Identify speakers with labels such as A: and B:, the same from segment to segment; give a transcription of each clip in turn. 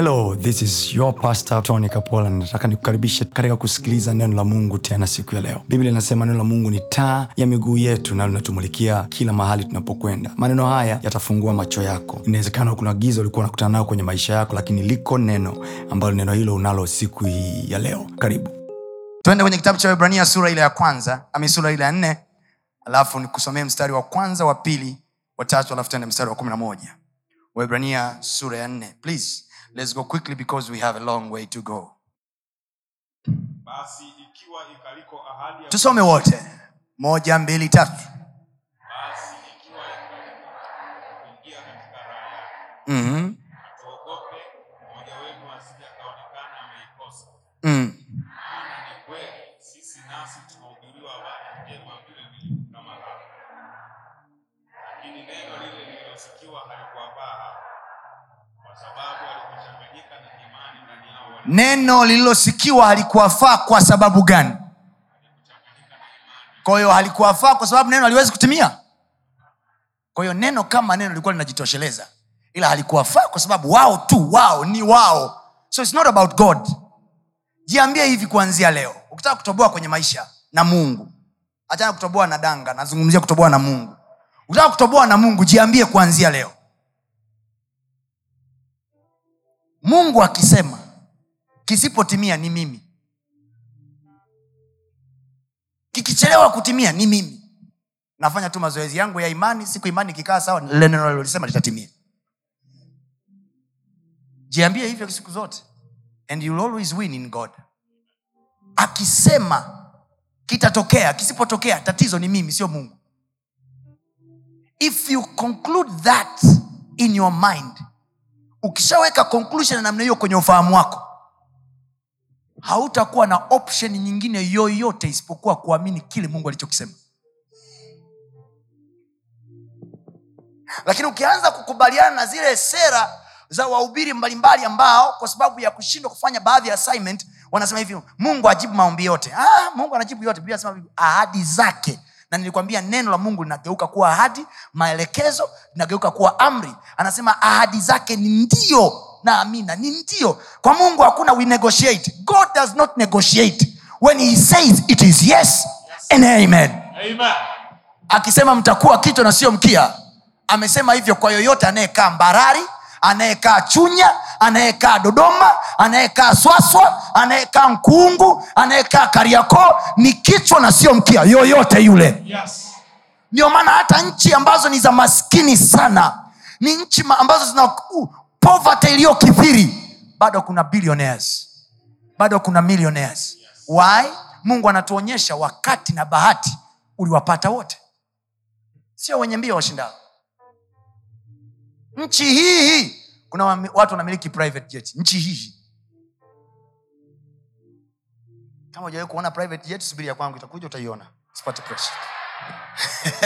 A: hello this is your pastor tony kapola. Nataka nikukaribishe katika kusikiliza neno la mungu tena siku ya leo. Biblia inasema neno la mungu ni taa ya miguu yetu na linatumulikia kila mahali tunapokwenda. Maneno haya yatafungua macho yako. Inawezekana kuna giza ulikuwa unakutana nao kwenye maisha yako lakini liko neno ambalo neno hilo unalo siku hii ya leo. Karibu.
B: Tuende kwenye kitabu cha Waebrania sura ile ya kwanza ami sura ile ya nne alafu nikusomee mstari wa kwanza wa pili wa tatu alafu tuende mstari wa kumi na moja. Waebrania sura ya nne please let's go quickly because we have a long way to go.
C: Basi ikiwa ikaliko ahadi ya
B: tusome wote. Moja mbili tatu.
C: Basi ikiwa ikaliko kuingia katika raha yake
B: mm-hmm.
C: tuogope mmoja wenu asije akaonekana ameikosa
B: mm.
C: maana ni kweli sisi nasi tunahubiriwa habari njema vile vile kama hao lakini neno lile lililosikiwa halikuwafaa hao kwa sababu halikuchanganyika na imani ndani yao walio
B: neno lililosikiwa halikuwafaa kwa sababu gani? Kwa hiyo halikuwafaa kwa sababu neno haliwezi kutimia? Kwa hiyo neno kama neno lilikuwa linajitosheleza ila halikuwafaa kwa sababu wao tu wao ni wao. So it's not about god. Jiambie hivi kuanzia leo. Ukitaka kutoboa kwenye maisha na mungu. Hachana kutoboa na danga nazungumzia kutoboa na mungu. Ukitaka kutoboa na mungu jiambie kuanzia leo. Mungu akisema kisipotimia ni mimi. Kikichelewa kutimia ni mimi. Nafanya tu mazoezi yangu ya imani siku imani ikikaa sawa lile neno lilolisema litatimia. Jiambie hivyo siku zote. And you'll always win in god. Akisema kitatokea kisipotokea tatizo ni mimi sio mungu. If you conclude that in your mind ukishaweka conclusion ya namna hiyo kwenye ufahamu wako hautakuwa na option nyingine yoyote isipokuwa kuamini kile mungu alichokisema. Lakini ukianza kukubaliana na zile sera za wahubiri mbalimbali ambao kwa sababu ya kushindwa kufanya baadhi ya assignment wanasema hivi mungu ajibu maombi yote. Ah, mungu anajibu yote biblia anasema ahadi zake. Na nilikwambia neno la mungu linageuka kuwa ahadi maelekezo linageuka kuwa amri. Anasema ahadi zake ni ndio na amina ni ndio. Kwa mungu hakuna we negotiate. God does not negotiate. When he says it is yes and amen.
C: Amen.
B: akisema mtakuwa kito na sio mkia amesema hivyo kwa yoyote anayekaa mbarari anayekaa chunya anayekaa dodoma anayekaa swaswa anayekaa mkuungu anayekaa kariakoo ni kichwa na sio mkia yoyote yule.
C: Yes.
B: ndio maana hata nchi ambazo ni za maskini sana ni nchi ambazo zina poverty iliyokithiri bado kuna billionaires. Bado kuna millionaires. Why? Mungu anatuonyesha wakati na bahati uliwapata wote. Sio wenye mbio washindao. Nchi hii kuna watu wanamiliki private jet nchi hii kama ujawai kuona private jet subiri ya kwangu itakuja utaiona.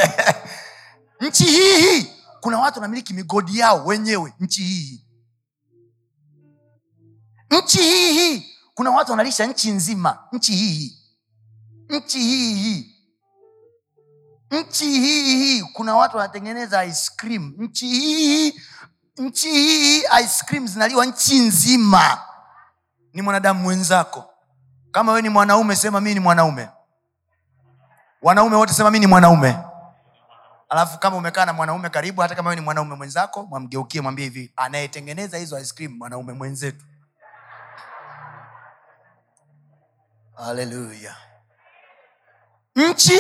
B: Nchi hii kuna watu wanamiliki migodi yao wenyewe. Nchi hii nchi hii hii. Kuna watu wanalisha nchi nzima. Nchi hii hii. Nchi hii hii nchi hii hii kuna watu wanatengeneza ice nchi hii nchi hii ice zinaliwa nchi nzima. Ni mwanadamu mwenzako. Kama we ni mwanaume sema mii ni mwanaume. Wanaume wote sema mi ni mwanaume. Alafu kama umekaa na mwanaume karibu hata kama we ni mwanaume mwenzako mwamgeukie mwambie hivi anayetengeneza hizo ice mwanaume mwenzetu haleluya nchi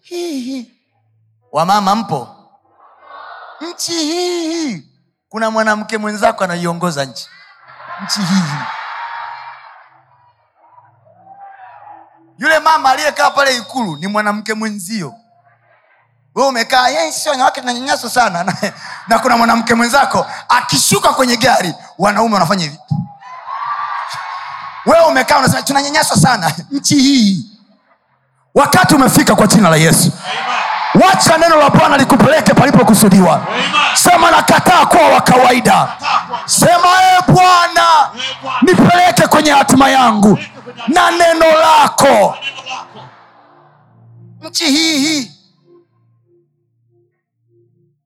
B: hii. Hii wamama mpo? Nchi hii. Kuna mwanamke mwenzako anaiongoza nchi. Nchi hii. Yule mama aliyekaa pale ikulu ni mwanamke mwenzio. We umekaa "Yeye wanawake tunanyanyaswa sana. Na, na kuna mwanamke mwenzako akishuka kwenye gari wanaume wanafanya hivi wewe umekaa unasema tunanyanyaswa sana. Nchi hii. Wakati umefika kwa jina la yesu.
C: Amen.
B: wacha neno la bwana likupeleke palipokusudiwa. Sema nakataa kuwa wa kawaida. Sema e bwana nipeleke kwenye hatima yangu na neno lako.
C: Neno lako.
B: nchi hii hii.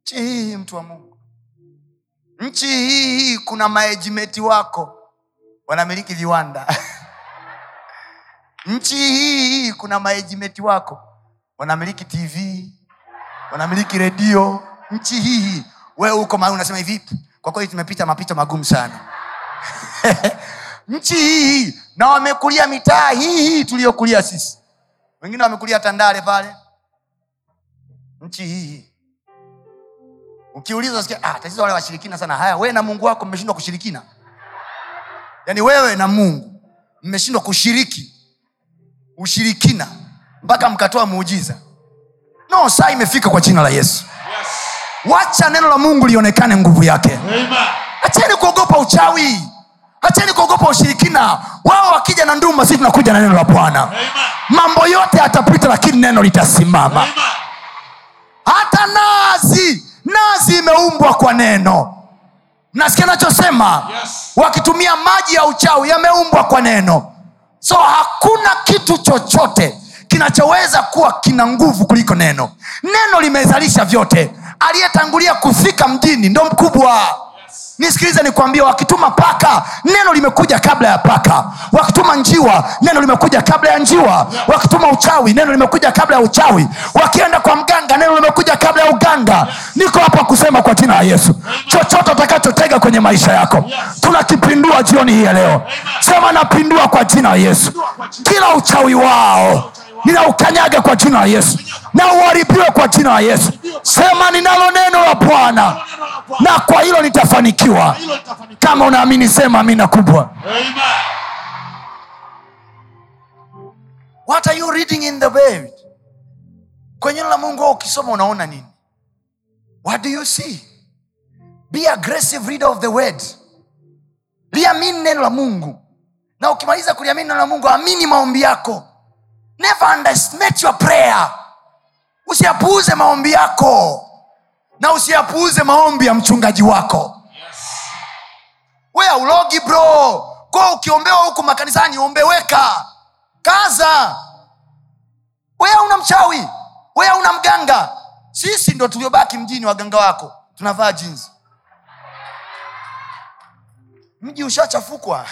B: Nchi hii hii mtu wa mungu. Nchi hii hii kuna maejimeti wako wanamiliki viwanda. Nchi hii hii kuna maejimeti wako. Wanamiliki tv wanamiliki redio. Nchi hii hii wewe huko mahali unasema hivi kwa kweli tumepita mapito magumu sana. Nchi hii hii na wamekulia mitaa hii hii tuliyokulia sisi. Wengine wamekulia tandale pale. Nchi hii hii. Ah, tatizo wale washirikina sana. Haya wee na mungu wako mmeshindwa kushirikina yaani wewe na mungu mmeshindwa kushiriki ushirikina mpaka mkatoa muujiza. No saa imefika kwa jina la yesu.
C: Yes.
B: wacha neno la mungu lionekane nguvu yake. Hacheni kuogopa uchawi. Hacheni kuogopa ushirikina. Wao wakija na nduma sisi tunakuja na neno la bwana. Mambo yote yatapita lakini neno litasimama.
C: Amen.
B: hata nazi nazi imeumbwa kwa neno nasikia nachosema
C: Yes.
B: wakitumia maji ya uchawi yameumbwa kwa neno. So hakuna kitu chochote kinachoweza kuwa kina nguvu kuliko neno. Neno limezalisha vyote. Aliyetangulia kufika mjini ndo mkubwa. Nisikilize nikwambia wakituma paka neno limekuja kabla ya paka. Wakituma njiwa neno limekuja kabla ya njiwa. Wakituma uchawi neno limekuja kabla ya uchawi. Wakienda kwa mganga neno limekuja kabla ya uganga. Niko hapa kusema kwa jina la yesu. Chochote utakachotega kwenye maisha yako. Tunakipindua jioni hii ya leo. Sema napindua kwa jina la yesu. Kila uchawi wao ninaukanyaga kwa jina la yesu. Na uharibiwe kwa jina la yesu. Sema ninalo neno la bwana. Na kwa hilo nitafanikiwa. Kama unaamini sema amina kubwa. What are you reading in the kwenye neno la mungu ukisoma unaona nini? What do you see be aggressive reader of the word. Liamini neno la mungu. Na ukimaliza kuliamini neno la mungu amini maombi yako. Never underestimate your prayer. Usiyapuuze maombi yako. Na usiyapuuze maombi ya mchungaji wako. We aulogi bro. Ko ukiombewa huku makanisani ombeweka kaza. We hauna mchawi. We hauna mganga. Sisi ndo tuliobaki mjini waganga wako. Tunavaa jinsi mji ushachafukwa.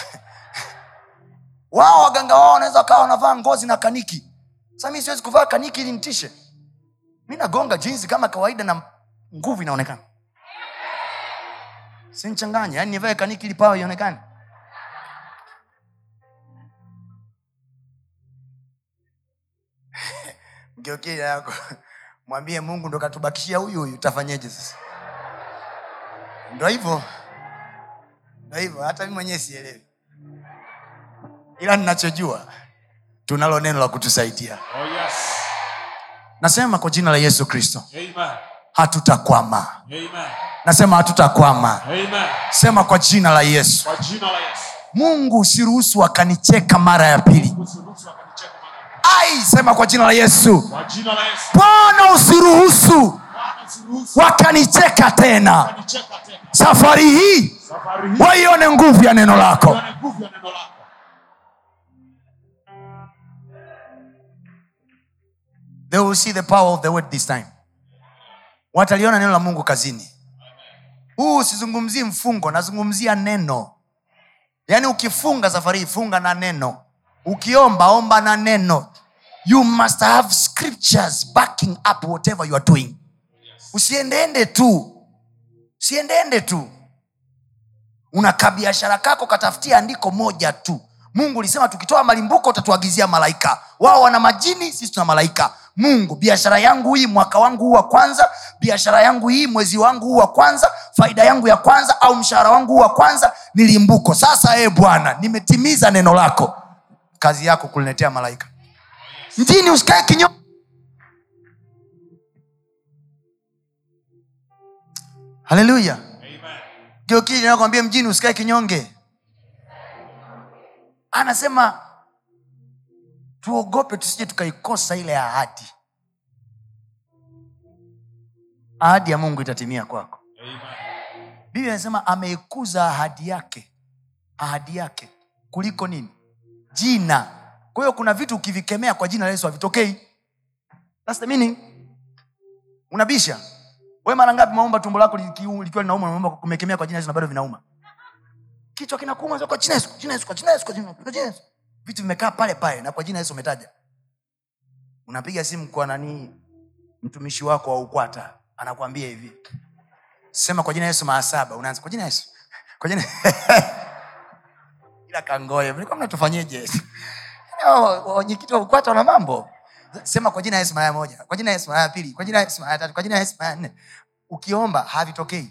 B: Wao waganga wao wanaweza wakawa wanavaa ngozi na kaniki. Sa mi siwezi kuvaa kaniki ili nitishe. Mi nagonga jinsi kama kawaida na nguvu inaonekana. Sinchanganye yani nivae kaniki ili pawa ionekane. Mgeukie yako. Mwambie mungu ndo katubakishia huyu huyu. Utafanyeje sasa? Ndo hivyo ndo hivyo hata mi mwenyewe sielewi. Ila ninachojua tunalo neno la kutusaidia.
C: Oh, yes.
B: nasema kwa jina la yesu kristo. Hatutakwama. Nasema hatutakwama. Sema kwa jina la yesu.
C: Kwa jina la Yesu.
B: mungu usiruhusu akanicheka mara ya pili. Ai sema kwa jina la yesu.
C: Kwa jina la Yesu.
B: Bwana usiruhusu wakanicheka tena. Safari hii waione nguvu ya neno lako. They will see the power of the word this time. Wataliona neno la mungu kazini. Huu sizungumzii mfungo nazungumzia neno. Yaani ukifunga safari hii funga na neno. Ukiomba omba na neno. You must have scriptures backing up whatever you are doing usiendeende tu. Usiendende tu. Una kabiashara kako katafutia andiko moja tu. Mungu ulisema tukitoa malimbuko utatuagizia malaika. Wao wana majini sisi tuna malaika. Mungu biashara yangu hii mwaka wangu huu wa kwanza biashara yangu hii mwezi wangu huu wa kwanza faida yangu ya kwanza au mshahara wangu huu wa kwanza ni limbuko. Sasa ee bwana nimetimiza neno lako. Kazi yako kuliletea malaika. Mjini usikae kinyo haleluya
C: ndio
B: geokili nakwambia mjini usikae kinyonge. Anasema tuogope tusije tukaikosa ile ahadi. Ahadi ya mungu itatimia kwako. Biblia anasema ameikuza ahadi yake. Ahadi yake. Kuliko nini? Jina. Kwa hiyo kuna vitu ukivikemea kwa jina la yesu havitokei. That's the meaning. Unabisha we mara ngapi maomba tumbo lako likiwa linauma unaomba kumekemea kwa jina Yesu na bado vinauma kichwa kinakuuma kwa jina Yesu, jina Yesu, kwa jina Yesu, kwa jina Yesu. vitu vimekaa pale pale na kwa jina Yesu umetaja unapiga simu kwa nani mtumishi wako wa ukwata anakuambia hivi sema kwa jina Yesu mara saba unaanza kwa jina Yesu kwa jina ila kangoye mlikuwa mnatufanyeje wenyekiti wa ukwata wana mambo sema kwa jina Yesu mara moja kwa jina Yesu mara ya pili kwa jina Yesu mara ya tatu kwa jina Yesu mara ya nne. Ukiomba havitokei.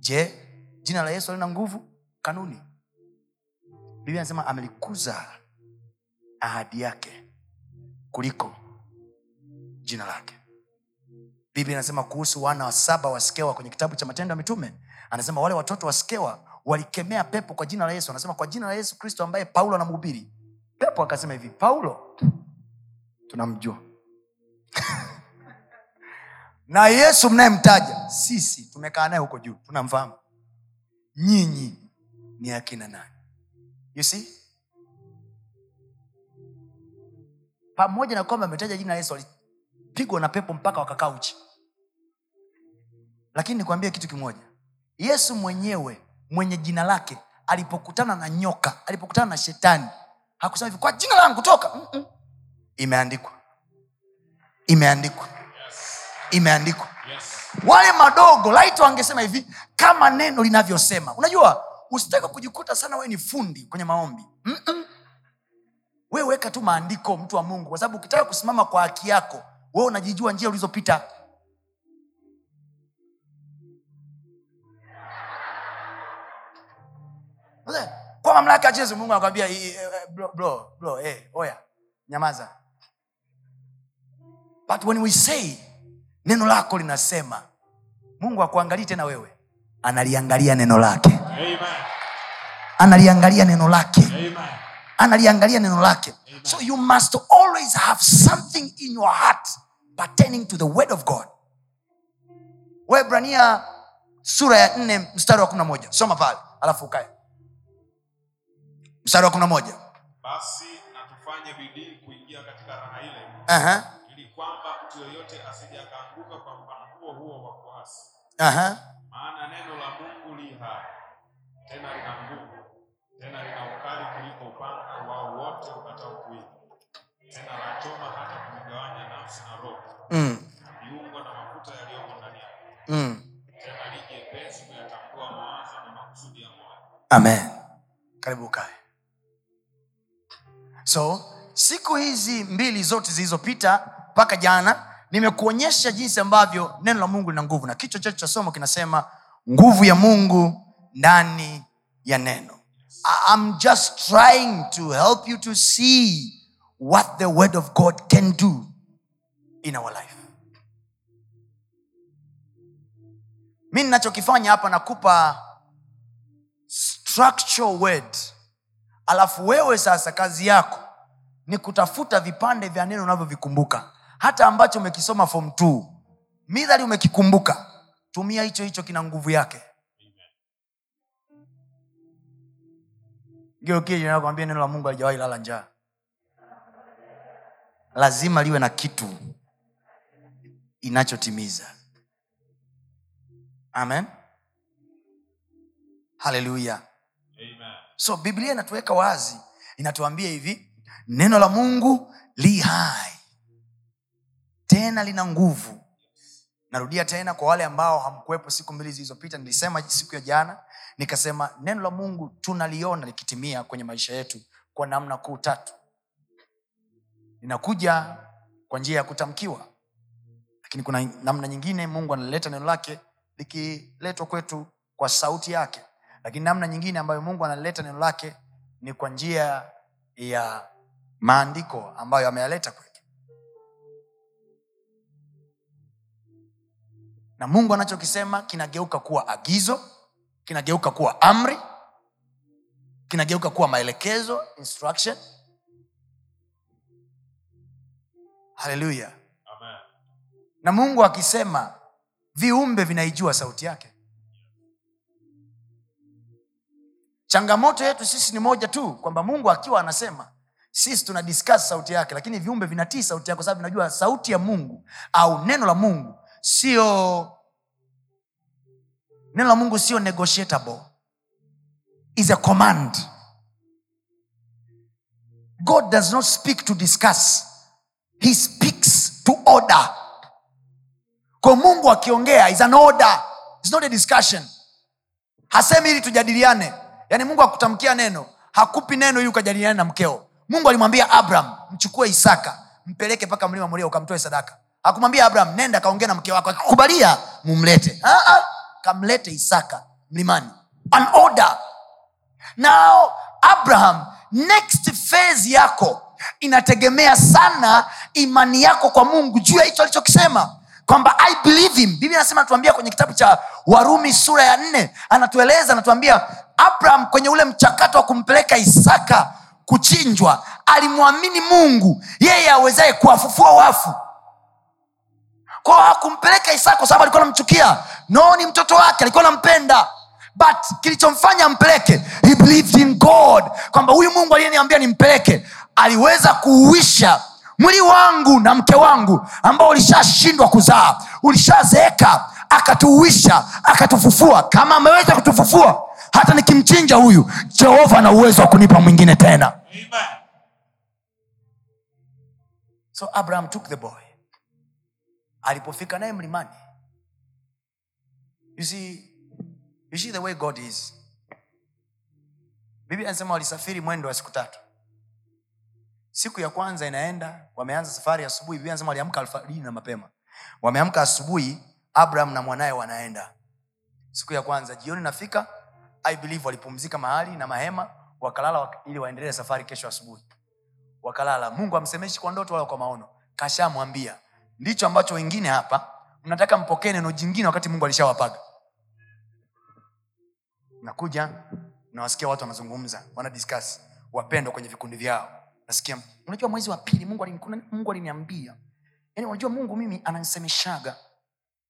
B: Je jina la Yesu alina nguvu? Kanuni. Biblia anasema amelikuza ahadi yake kuliko jina lake. Biblia inasema kuhusu wana wa saba wa skewa kwenye kitabu cha matendo ya mitume. Anasema wale watoto wa skewa walikemea pepo kwa jina la yesu. Anasema kwa jina la yesu kristo ambaye paulo anamhubiri. Pepo akasema hivi paulo tunamjua. Na yesu mnayemtaja sisi tumekaa naye huko juu tunamfahamu. Nyinyi ni akina nani? You see? Pamoja na kwamba ametaja jina la yesu walipigwa na pepo mpaka wakakaa uchi. Lakini nikwambie kitu kimoja. Yesu mwenyewe mwenye jina lake alipokutana na nyoka alipokutana na shetani hakusema hivi kwa jina langu toka. Mm-mm. Imeandikwa. Imeandikwa. Imeandikwa.
C: Yes.
B: wale madogo laiti wangesema hivi kama neno linavyosema. Unajua usitake kujikuta sana wewe ni fundi kwenye maombi. Mm-mm. we weka tu maandiko mtu wa mungu kwa sababu ukitaka kusimama kwa haki yako wewe unajijua njia ulizopita. Kwa mamlaka ya jesu mungu anakwambia "Eh, eh, eh, bro, bro, bro, hey, oya nyamaza but when we say neno lako linasema mungu akuangalii tena wewe analiangalia neno lake.
C: Amen.
B: analiangalia neno lake.
C: Amen.
B: analiangalia neno lake. So you must always have something in your heart pertaining to the word of god. Webrania sura ya nne mstari wa kumi na moja. Soma pale alafu ukae. Mstari wa kumi na moja.
C: Basi na tufanye bidii kuingia katika raha ile, kwamba mtu yoyote asije akaanguka kwa mfano huo huo wa kuasi.
B: aha.
C: Maana neno la Mungu li hai, tena lina nguvu, tena lina ukali kuliko upanga wao wote ukatao kuwili, tena lachoma hata kuzigawanya nafsi na roho,
B: Mm,
C: viungo na mafuta yaliyomo ndani yake,
B: mm.
C: tena li jepesi kuyatambua mawazo na makusudi ya moyo.
B: amen karibu kae. so siku hizi mbili zote zilizopita mpaka jana nimekuonyesha jinsi ambavyo neno la mungu lina nguvu. Na kichwa chetu cha somo kinasema nguvu ya mungu ndani ya neno. I'm just trying to help you to see what the word of god can do in our life. Mi ninachokifanya hapa nakupa structure word. Alafu wewe sasa kazi yako ni kutafuta vipande vya neno unavyovikumbuka hata ambacho umekisoma form t midhali umekikumbuka tumia hicho hicho kina nguvu yake. Geukinakwambia neno la mungu alijawahi lala njaa. Lazima liwe na kitu inachotimiza. Amen. Haleluya so biblia inatuweka wazi inatuambia hivi neno la mungu li hai tena lina nguvu. Narudia tena kwa wale ambao hamkuwepo siku mbili zilizopita nilisema siku ya jana nikasema neno la mungu tunaliona likitimia kwenye maisha yetu kwa namna kuu tatu. Linakuja kwa njia ya kutamkiwa lakini kuna namna nyingine mungu analileta neno lake likiletwa kwetu kwa sauti yake. Lakini namna nyingine ambayo mungu analileta neno lake ni kwa njia ya maandiko ambayo ameyaleta kwetu na mungu anachokisema kinageuka kuwa agizo kinageuka kuwa amri kinageuka kuwa maelekezo instruction. Haleluya na mungu akisema viumbe vinaijua sauti yake. Changamoto yetu sisi ni moja tu kwamba mungu akiwa anasema sisi tuna discuss sauti yake lakini viumbe vinatii sauti yake kwa sababu vinajua sauti ya mungu au neno la mungu sio neno la mungu sio negotiable. Is a command. God does not speak to discuss. He speaks to order. Kwa mungu akiongea is an order. Is not a discussion. Hasemi ili tujadiliane. Yaani mungu akutamkia neno. Hakupi neno ili ukajadiliane na mkeo. Mungu alimwambia abraham mchukue isaka mpeleke mpaka mlima moria ukamtoe sadaka hakumwambia abraham nenda kaongea na mke wako akikubalia mumlete. Ha-ha. kamlete isaka mlimani. An order. Now abraham next phase yako inategemea sana imani yako kwa mungu juu ya hicho alichokisema. Kwamba i believe him. Biblia anasema anatuambia kwenye kitabu cha warumi sura ya nne anatueleza anatuambia abraham kwenye ule mchakato wa kumpeleka isaka kuchinjwa alimwamini mungu yeye awezaye kuwafufua wafu kwao hakumpeleka isaka kwa sababu alikuwa anamchukia. No ni mtoto wake alikuwa anampenda. But kilichomfanya ampeleke he believed in god kwamba huyu mungu aliyeniambia nimpeleke aliweza kuuisha mwili wangu na mke wangu ambao ulishashindwa kuzaa. Ulishazeeka akatuuisha akatufufua kama ameweza kutufufua hata nikimchinja huyu jehova ana uwezo wa kunipa mwingine tena.
C: Amen.
B: so abraham took the boy alipofika naye mlimani. You see, you see the way god is. Biblia anasema walisafiri mwendo wa siku tatu. Siku ya kwanza inaenda wameanza safari asubuhi. Biblia anasema waliamka alfajiri na mapema. Wameamka asubuhi abraham na mwanaye wanaenda. Siku ya kwanza jioni nafika i believe walipumzika mahali na mahema wakalala wak- ili waendelee safari kesho asubuhi. Wakalala. Mungu amsemeshi kwa ndoto wala kwa maono. Kashamwambia ndicho ambacho wengine hapa mnataka mpokee neno jingine wakati mungu alishawapaga. Nakuja nawasikia watu wanazungumza wanadiskas wapendwa kwenye vikundi vyao. Nasikia unajua mwezi wa pili mungu alini- mungu aliniambia. Yani unajua mungu mimi ananisemeshaga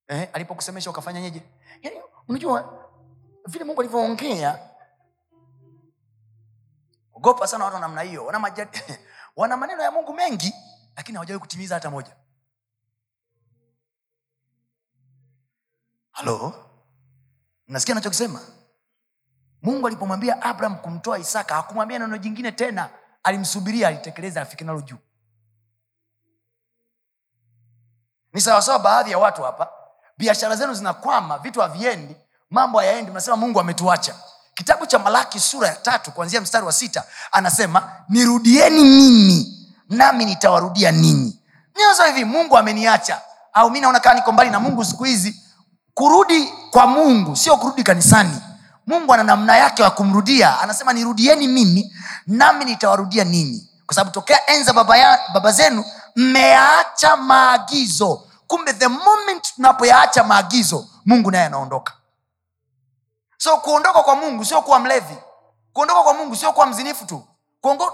B: eh, alipokusemesha ukafanya nyeje yani, unajua vile mungu alivyoongea. Ogopa sana watu wa hiyo. Wana, wana maneno ya mungu mengi lakini hawajawahi kutimiza hata moja halo nasikia anachokisema? Mungu alipomwambia abraham kumtoa isaka hakumwambia neno jingine tena. Alimsubiria alitekeleza afike nalo juu. Ni sawasawa baadhi ya watu hapa. Biashara zenu zinakwama vitu haviendi mambo hayaendi. Mnasema mungu ametuacha. Kitabu cha malaki sura ya tatu kuanzia mstari wa sita anasema nirudieni mimi nami nitawarudia ninyi. Nioza hivi mungu ameniacha. Au mi naona kaa niko mbali na mungu siku hizi kurudi kwa mungu sio kurudi kanisani. Mungu ana namna yake wa kumrudia. Anasema nirudieni mimi nami nitawarudia ninyi. Kwa sababu tokea enza baba, ya, baba zenu mmeyaacha maagizo. Kumbe the moment tunapoyaacha maagizo mungu naye anaondoka. So kuondoka kwa mungu sio kuwa mlevi. Kuondoka kwa mungu sio kuwa mzinifu tu.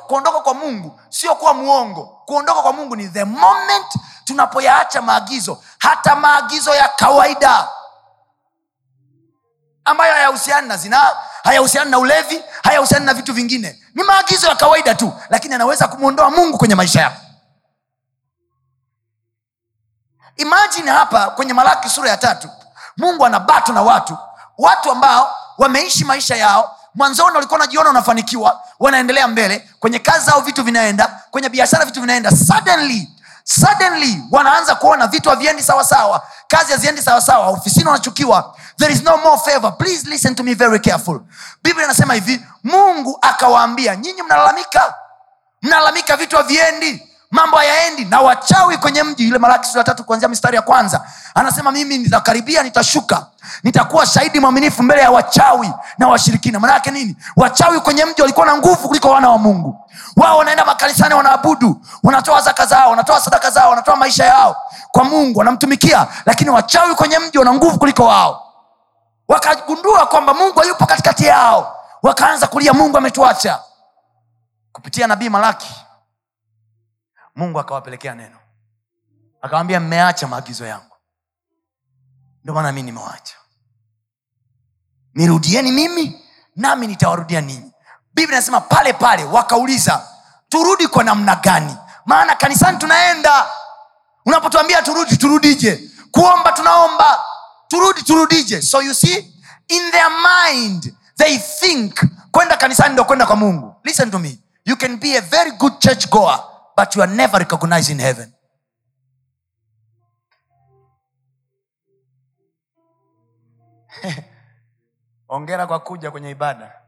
B: Kuondoka kwa mungu sio kuwa muongo. Kuondoka kwa mungu ni the moment tunapoyaacha maagizo. Hata maagizo ya kawaida ambayo hayahusiani na zinaa hayahusiani na ulevi hayahusiani na vitu vingine. Ni maagizo ya kawaida tu lakini anaweza kumwondoa mungu kwenye maisha yako. Imajini hapa kwenye malaki sura ya tatu mungu anabato na watu watu ambao wameishi maisha yao mwanzoni walikuwa wanajiona wanafanikiwa wanaendelea mbele kwenye kazi zao vitu vinaenda kwenye biashara vitu vinaenda suddenly suddenly wanaanza kuona vitu haviendi sawasawa kazi haziendi sawasawa ofisini wanachukiwa. There is no more favor. Please listen to me very careful. Biblia inasema hivi mungu akawaambia nyinyi mnalalamika. Mnalalamika vitu haviendi mambo hayaendi. Na wachawi kwenye mji ile malaki sura ya tatu kuanzia mistari ya kwanza anasema mimi nitakaribia nitashuka. Nitakuwa shahidi mwaminifu mbele ya wachawi na washirikina. Manaake nini? Wachawi kwenye mji walikuwa na nguvu kuliko wana wa mungu. Wao wanaenda makanisani wanaabudu wanatoa zaka zao wanatoa sadaka zao wanatoa maisha yao kwa mungu wanamtumikia lakini wachawi kwenye mji wana nguvu kuliko wao. Wakagundua kwamba mungu hayupo katikati yao wakaanza kulia mungu ametuacha. Kupitia nabii malaki mungu akawapelekea neno. Akawambia mmeacha maagizo yangu. Ndio maana mi nimewacha. Nirudieni mimi nami nitawarudia ninyi. Biblia inasema pale pale wakauliza turudi kwa namna gani? Maana kanisani tunaenda. Unapotuambia turudi turudije? Kuomba tunaomba. Turudi turudije? So you see in their mind they think kwenda kanisani ndo kwenda kwa mungu. Listen to me. You can be a very good church goer but you are never recognized in heaven. Ongera kwa kuja kwenye ibada.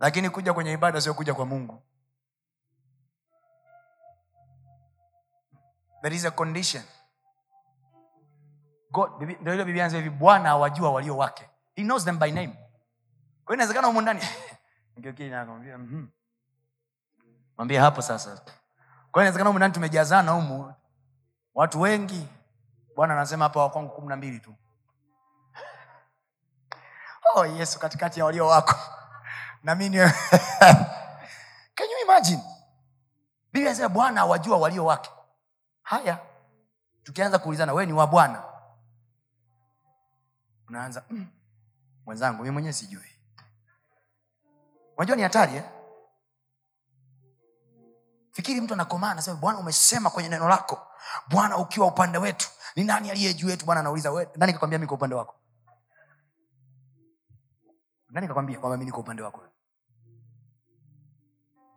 B: Lakini kuja kwenye ibada sio kuja kwa mungu. There is a condition. Bibi- biblia hivi bwana awajua walio wake. He knows them by name. Kwa inawezekana humu ndani mwambie hapo sasa. Inawezekana humu tumejazana humu. Watu wengi. Bwana anasema hapa wakwangu kumi na mbili tu. Oh yesu katikati ya walio wako. Namini mi can bwana awajua walio wake. Haya. Tukianza kuulizana wewe ni wa bwana? Unaanza mm, mwenzangu mi mwenyewe sijui. Unajua ni hatari eh? Fikiri mtu anakomaa anasema bwana umesema kwenye neno lako. Bwana ukiwa upande wetu ni nani aliye juu yetu? Bwana anauliza nani kakwambia mi kwa upande wako? Nani kakwambia kwamba mi niko upande wako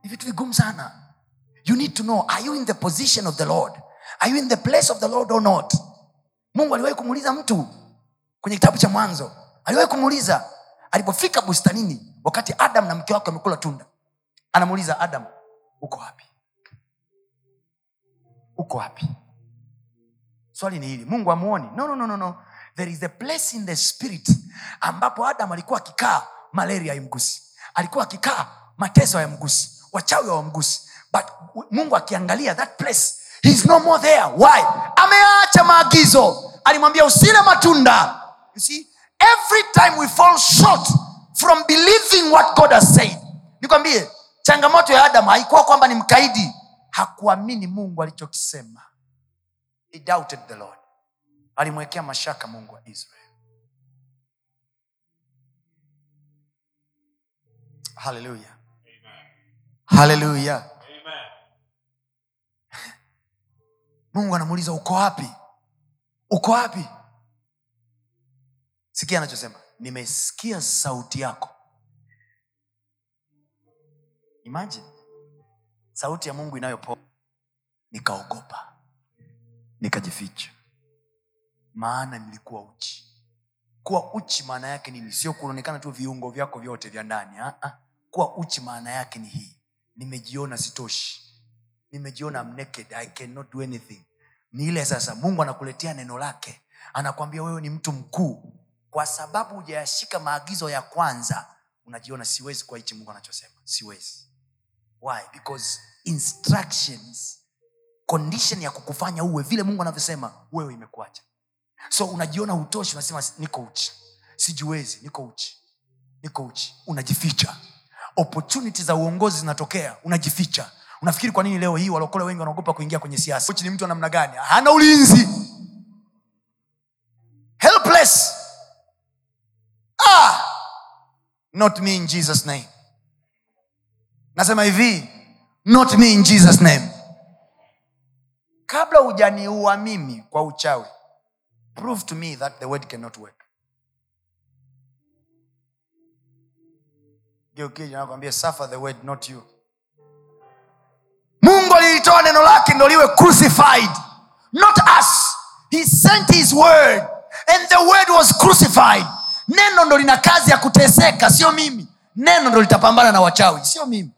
B: ni vitu vigumu sana. You need to know are you in the position of the lord? Are you in the place of the lord or not? Mungu aliwahi kumuuliza mtu kwenye kitabu cha mwanzo. Aliwahi kumuuliza alipofika bustanini wakati adam na mke wake wamekula tunda anamuuliza adam uko wapi uko wapi? Swali ni hili. Mungu amuoni no, no, no, no, there is a place in the spirit ambapo adam alikuwa akikaa malaria haimgusi. Alikuwa akikaa mateso hayamgusi. Wachawi hawamgusi. But mungu akiangalia that place he is no more there. Why? Ameacha maagizo. Alimwambia usile matunda. You see every time we fall short from believing what god has said nikwambie changamoto ya adam haikuwa kwamba ni mkaidi hakuamini mungu alichokisema. He doubted the lord. Alimwekea mashaka mungu wa israel haleluya haleluya mungu anamuuliza uko wapi? Uko wapi? Sikia anachosema. Nimesikia sauti yako. Imagine sauti ya mungu inayopoa nikaogopa nikajificha. Maana nilikuwa uchi. Kuwa uchi maana yake nini? Sio kuonekana tu viungo vyako vyote vya ndani ah, ah. kuwa uchi maana yake ni hii. Nimejiona sitoshi. Nimejiona I'm naked. I cannot do anything. Ni ile sasa mungu anakuletea neno lake. Anakwambia wewe ni mtu mkuu. Kwa sababu hujayashika maagizo ya kwanza unajiona siwezi kwa hichi mungu anachosema. Siwezi why? Because instructions condition ya kukufanya uwe vile mungu anavyosema wewe imekuacha. So unajiona utoshi unasema niko uchi. Sijiwezi niko uchi. Niko uchi. Unajificha. Opportunity za uongozi zinatokea unajificha. Unafikiri kwa nini leo hii walokole wengi wanaogopa kuingia kwenye siasa? Ni mtu wa namna gani? Hana ulinzi. Helpless. Ah! not me in jesus name nasema hivi not me in jesus name. Kabla hujaniua mimi kwa uchawi prove to me that the word cannot work. Geukijanakwambia suffer the word not you. Mungu alilitoa neno lake ndo liwe crucified not us. He sent his word and the word was crucified. Neno ndo lina kazi ya kuteseka sio mimi. Neno ndo litapambana na wachawi sio mimi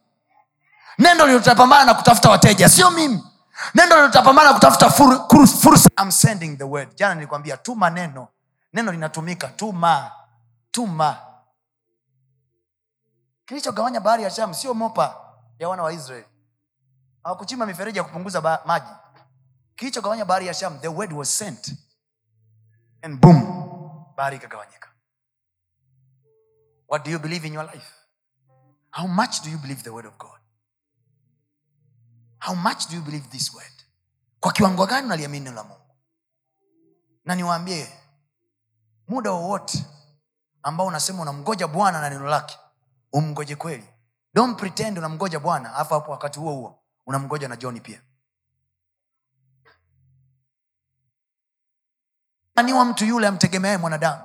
B: neno ndo litapambana na kutafuta wateja sio mimi. Neno ndo litapambana na kutafuta fur- fursa. I'm sending the word. Jana nilikwambia tuma neno. Neno linatumika tuma tuma. Kilichogawanya bahari ya sham sio mopa ya wana wa israeli. Hawakuchimba mifereji ya kupunguza ba- maji. Kilichogawanya bahari ya sham the word was sent. And boom bahari ikagawanyika. What do you believe in your life? How much do you believe the word of god how much do you believe this word? Kwa kiwango gani unaliamini neno la mungu? Na niwaambie muda wowote ambao unasema unamgoja bwana na neno lake umgoje kweli. Don't pretend unamgoja bwana alafu hapo wakati huo huo unamgoja na johni pia. Aniwa mtu yule amtegemeaye mwanadamu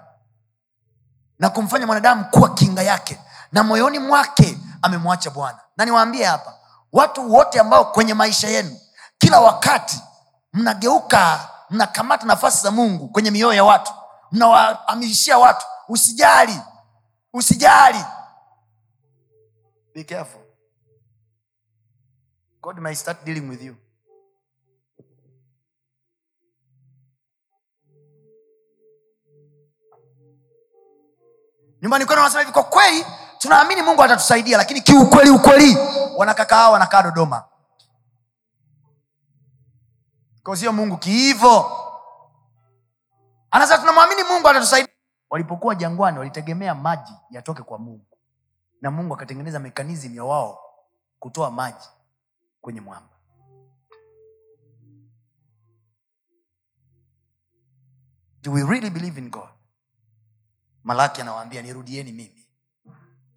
B: na kumfanya mwanadamu kuwa kinga yake na moyoni mwake amemwacha bwana. Na niwaambie hapa watu wote ambao kwenye maisha yenu kila wakati mnageuka mnakamata nafasi za mungu kwenye mioyo ya watu mnawaamilishia watu usijali usijali. Be careful. God may start dealing with you. Nyumbani kwenu wanasema hivi kwa kweli tunaamini mungu atatusaidia lakini kiukweli ukweli wanakaka hao wanakaa dodoma. Sio mungu kiivo. Anasema tunamwamini mungu atatusaidia. Walipokuwa jangwani walitegemea maji yatoke kwa mungu. Na mungu akatengeneza mekanizmu ya wao kutoa maji kwenye mwamba. Do we really believe in god? Malaki anawaambia nirudieni mimi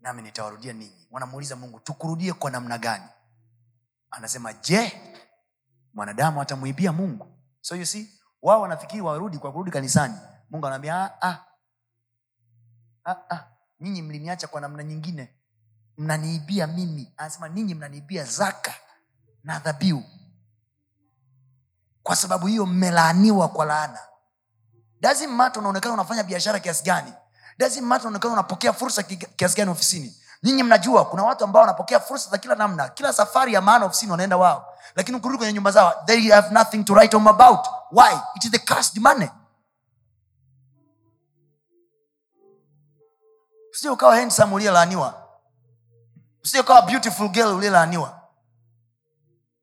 B: nami nitawarudia ninyi. Wanamuuliza mungu tukurudie kwa namna gani? Anasema je mwanadamu atamwibia mungu? So you see wao wanafikiri warudi kwa kurudi kanisani. Mungu anaambia "Ah, ah. Ah, ah. mliniacha kwa namna nyingine. Mnaniibia mimi. Anasema ninyi mnaniibia zaka na dhabiu kwa sababu hiyo mmelaaniwa kwa laana. Doesn't unaonekana unafanya biashara kiasi gani doesn't matter unapokea fursa kiasi gani ofisini. Nyinyi mnajua kuna watu ambao wanapokea fursa za kila namna. Kila safari ya maana ofisini wanaenda wao. Lakini ukirudi kwenye nyumba zao they have nothing to write home about. Why? It is the cursed money usije ukawa handsome uliyelaaniwa usije ukawa beautiful girl uliyelaaniwa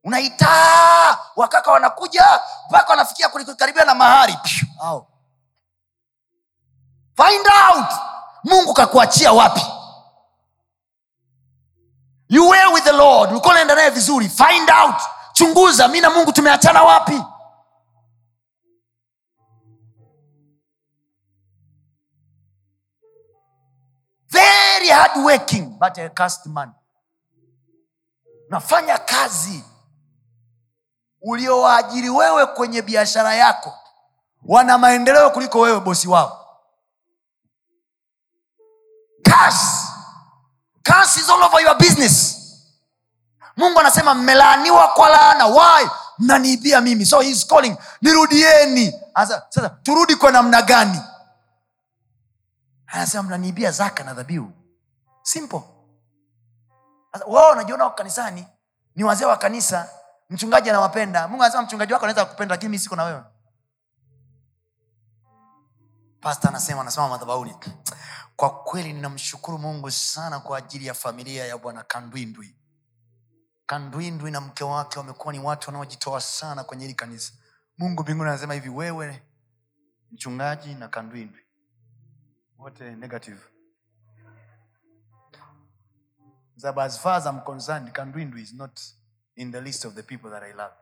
B: unaitaa. Wakaka wanakuja mpaka wanafikia kulikaribia na mahari. Phew, au. Find out! Mungu kakuachia wapi? You were with the lord. Ulikuwa unaenda naye vizuri. Find out! Chunguza mi na mungu tumeachana wapi? Very hard working but a cast man. Nafanya kazi. Uliowaajiri wewe kwenye biashara yako wana maendeleo kuliko wewe bosi wao Mungu anasema mmelaaniwa kwa laana. Why? Mnaniibia mimi. So he's calling. Nirudieni. Sasa, turudi kwa namna gani? Anasema mnaniibia zaka na dhabihu. Simple. Wao wanajiona kanisani. Ni wazee wa kanisa. Mchungaji anawapenda. Mungu anasema mchungaji wako anaweza kupenda lakini mi siko na wewe. Pasta anasema anasema madhabauni kwa kweli ninamshukuru mungu sana kwa ajili ya familia ya bwana kandwindwi. Kandwindwi na mke wake wamekuwa ni watu wanaojitoa sana kwenye hili kanisa. Mungu mbinguni anasema hivi wewe mchungaji na kandwindwi. Wote negative. As far as I'm concerned kandwindwi is not in the list of the people that i love.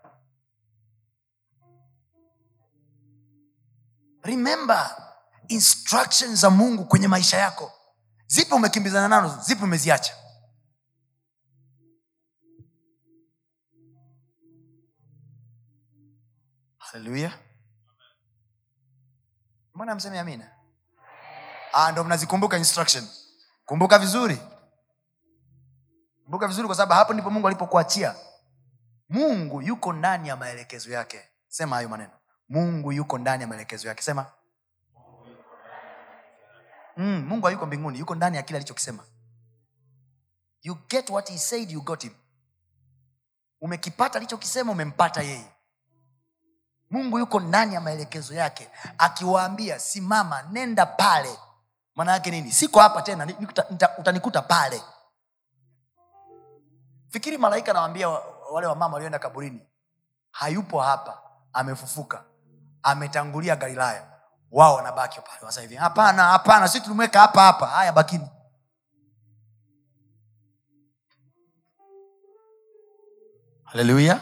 B: Remember instructions za mungu kwenye maisha yako. Zipi umekimbizana nazo zipi umeziacha? Haleluya. Mbona mseme amina? Ah, ndo mnazikumbuka instruction. Kumbuka vizuri. Kumbuka vizuri kwa sababu hapo ndipo mungu alipokuachia. Mungu yuko ndani ya maelekezo yake. Sema hayo maneno. Mungu yuko ndani ya maelekezo yake. Sema mm, mungu hayuko mbinguni yuko ndani ya kile alichokisema. You get what he said you got him. Umekipata alichokisema umempata yeye. Mungu yuko ndani ya maelekezo yake akiwaambia simama nenda pale. Maana yake nini? Siko hapa tena utanikuta pale. Fikiri malaika anawambia wa- wale wamama walioenda kaburini hayupo hapa amefufuka ametangulia galilaya wao wanabaki pale wanasema hivi hapana hapana si tulimweka hapa hapa. Haya bakini. Haleluya.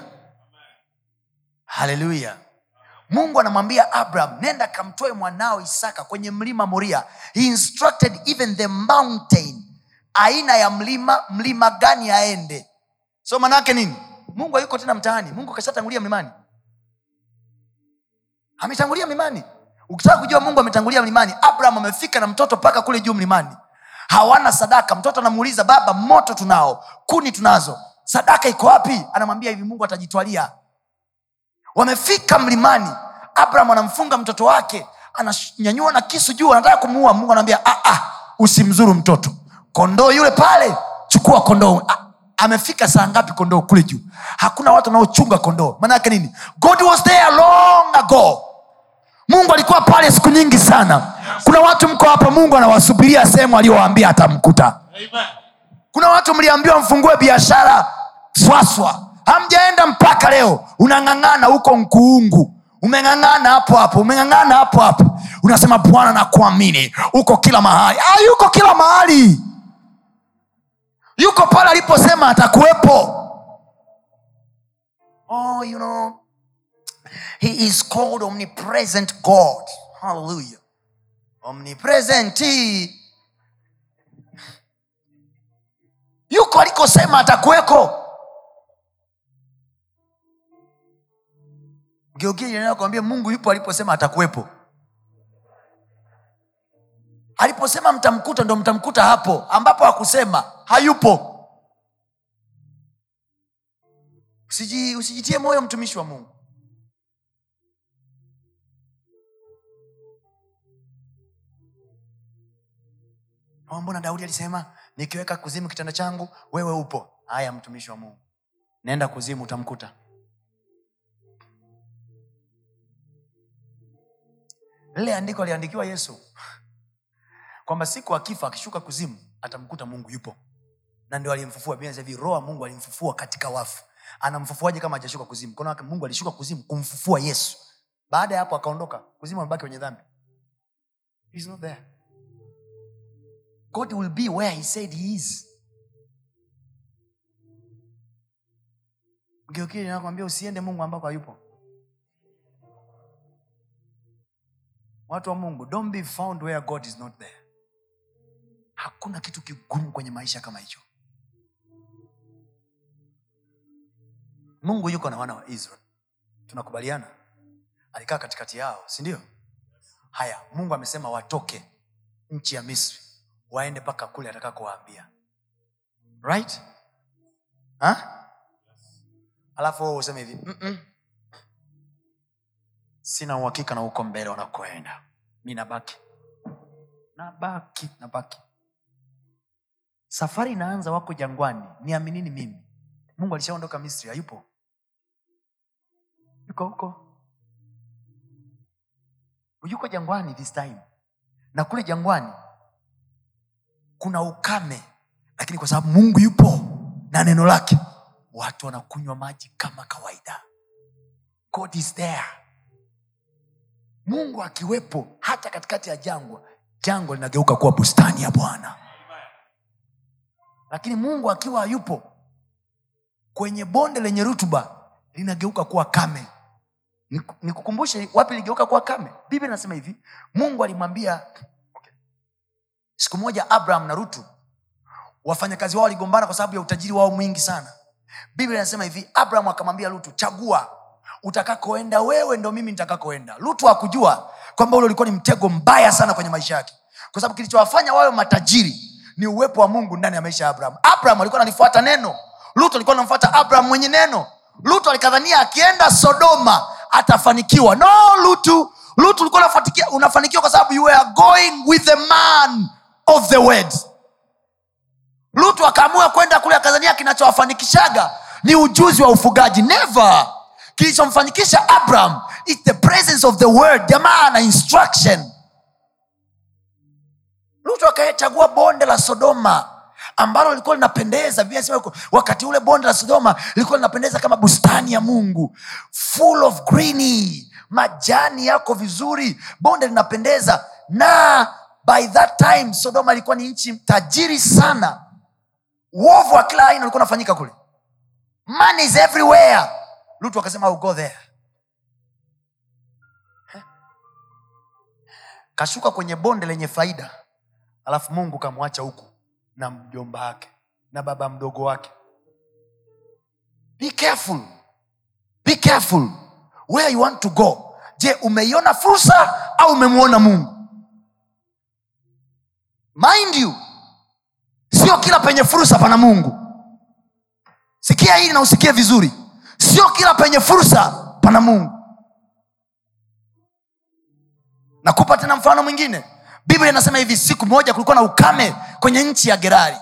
B: Haleluya. Mungu anamwambia abraham nenda kamtoe mwanao isaka kwenye mlima moria. He instructed even the mountain aina ya mlima mlima gani aende. So manaake nini? Mungu hayuko tena mtaani mungu kashatangulia mlimani. Ametangulia mlimani ukitaka kujua mungu ametangulia mlimani abraham amefika na mtoto mpaka kule juu mlimani. Hawana sadaka. Mtoto anamuuliza baba moto tunao kuni tunazo. Sadaka iko wapi? Anamwambia hivi mungu atajitwalia. Wamefika mlimani abraham anamfunga mtoto wake ananyanyua na kisu juu anataka kumuua. Mungu anamwambia "Ah, ah, usimzuru mtoto. Kondoo yule pale chukua kondoo. Ah, amefika saa ngapi kondoo kule juu? Hakuna watu wanaochunga kondoo. Maanaake nini? God was there long ago mungu alikuwa pale siku nyingi sana. Kuna watu mko hapa mungu anawasubiria sehemu aliyowaambia atamkuta. Kuna watu mliambiwa mfungue biashara swaswa. Hamjaenda mpaka leo unang'ang'ana huko mkuungu umeng'ang'ana hapo hapo umeng'ang'ana hapo hapo. Unasema bwana nakuamini. Uko kila mahali. Ah, yuko kila mahali. Yuko pale aliposema atakuwepo. Oh, you know, he is called omnipresent god. Hallelujah. Omnipresent yuko alikosema atakuweko. Geukiakwambia mungu yupo aliposema atakuwepo. Aliposema mtamkuta ndo mtamkuta hapo ambapo hakusema hayupo. Usiji, usijitie moyo mtumishi wa mungu Oh, mbona daudi alisema nikiweka kuzimu kitanda changu wewe upo? Haya mtumishi wa mungu. Naenda kuzimu utamkuta. Lile andiko aliandikiwa yesu kwamba siku akifa akishuka kuzimu atamkuta mungu yupo. Na ndio alimfufua hivi roho wa mungu alimfufua katika wafu. Anamfufuaje kama ajashuka kuzimu? Wake mungu alishuka kuzimu kumfufua yesu. Baada ya hapo akaondoka kuzimu amebaki wenye dhambi. He's not there god will be where he said he is. Mgeukili nakwambia usiende mungu ambako hayupo. Watu wa mungu don't be found where god is not there. Hakuna kitu kigumu kwenye maisha kama hicho. Mungu yuko na wana wa israel. Tunakubaliana? Alikaa katikati yao si ndio? Haya mungu amesema watoke nchi ya misri waende mpaka kule atakakowaambia. Right? Ha? alafu wewe useme hivi "Mm-mm. sina uhakika na huko mbele wanakoenda. Mi nabaki. Nabaki nabaki. Safari inaanza wako jangwani. Niaminini mimi. Mungu alishaondoka misri hayupo. Yuko huko. Yuko jangwani this time. Na kule jangwani kuna ukame lakini kwa sababu mungu yupo na neno lake watu wanakunywa maji kama kawaida. God is there. Mungu akiwepo hata katikati ya jangwa jangwa linageuka kuwa bustani ya bwana. Lakini mungu akiwa hayupo kwenye bonde lenye rutuba linageuka kuwa kame. Nikukumbushe wapi ligeuka kuwa kame? Biblia inasema hivi mungu alimwambia. Siku moja abraham na rutu wafanyakazi wao waligombana kwa sababu ya utajiri wao mwingi sana. Biblia inasema hivi abraham akamwambia lutu chagua utakakoenda wewe ndo mimi nitakakoenda. Lutu hakujua kwamba ule ulikuwa ni mtego mbaya sana kwenye maisha yake. Kwa sababu kilichowafanya wawe matajiri ni uwepo wa mungu ndani ya maisha ya abraham. Abraham alikuwa analifuata neno. Lutu alikuwa anamfuata abraham mwenye neno. Lutu alikadhania akienda sodoma atafanikiwa. No lutu lutu ulikuwa unafanikiwa kwa sababu you were going with the man of the word lutu akaamua kwenda kule akazania kinachowafanikishaga ni ujuzi wa ufugaji. Never! Kilichomfanikisha abraham is the presence of the word. Jamaa na instruction. Lutu akachagua bonde la sodoma ambalo lilikuwa linapendeza. Wakati ule bonde la sodoma lilikuwa linapendeza kama bustani ya mungu. Full of greeny majani yako vizuri bonde linapendeza. Na by that time sodoma ilikuwa ni nchi tajiri sana. Uovu wa kila aina ulikuwa unafanyika kule. Money is everywhere. Lutu akasema go there. Kashuka kwenye bonde lenye faida alafu mungu kamwacha huku na mjomba wake na baba mdogo wake. Be careful. Be careful. Where you want to go. Je umeiona fursa au umemwona mungu mind you sio kila penye fursa pana mungu. Sikia hili na usikie vizuri. Sio kila penye fursa pana mungu. Nakupa tena mfano mwingine. Biblia inasema hivi siku moja kulikuwa na ukame kwenye nchi ya gerari.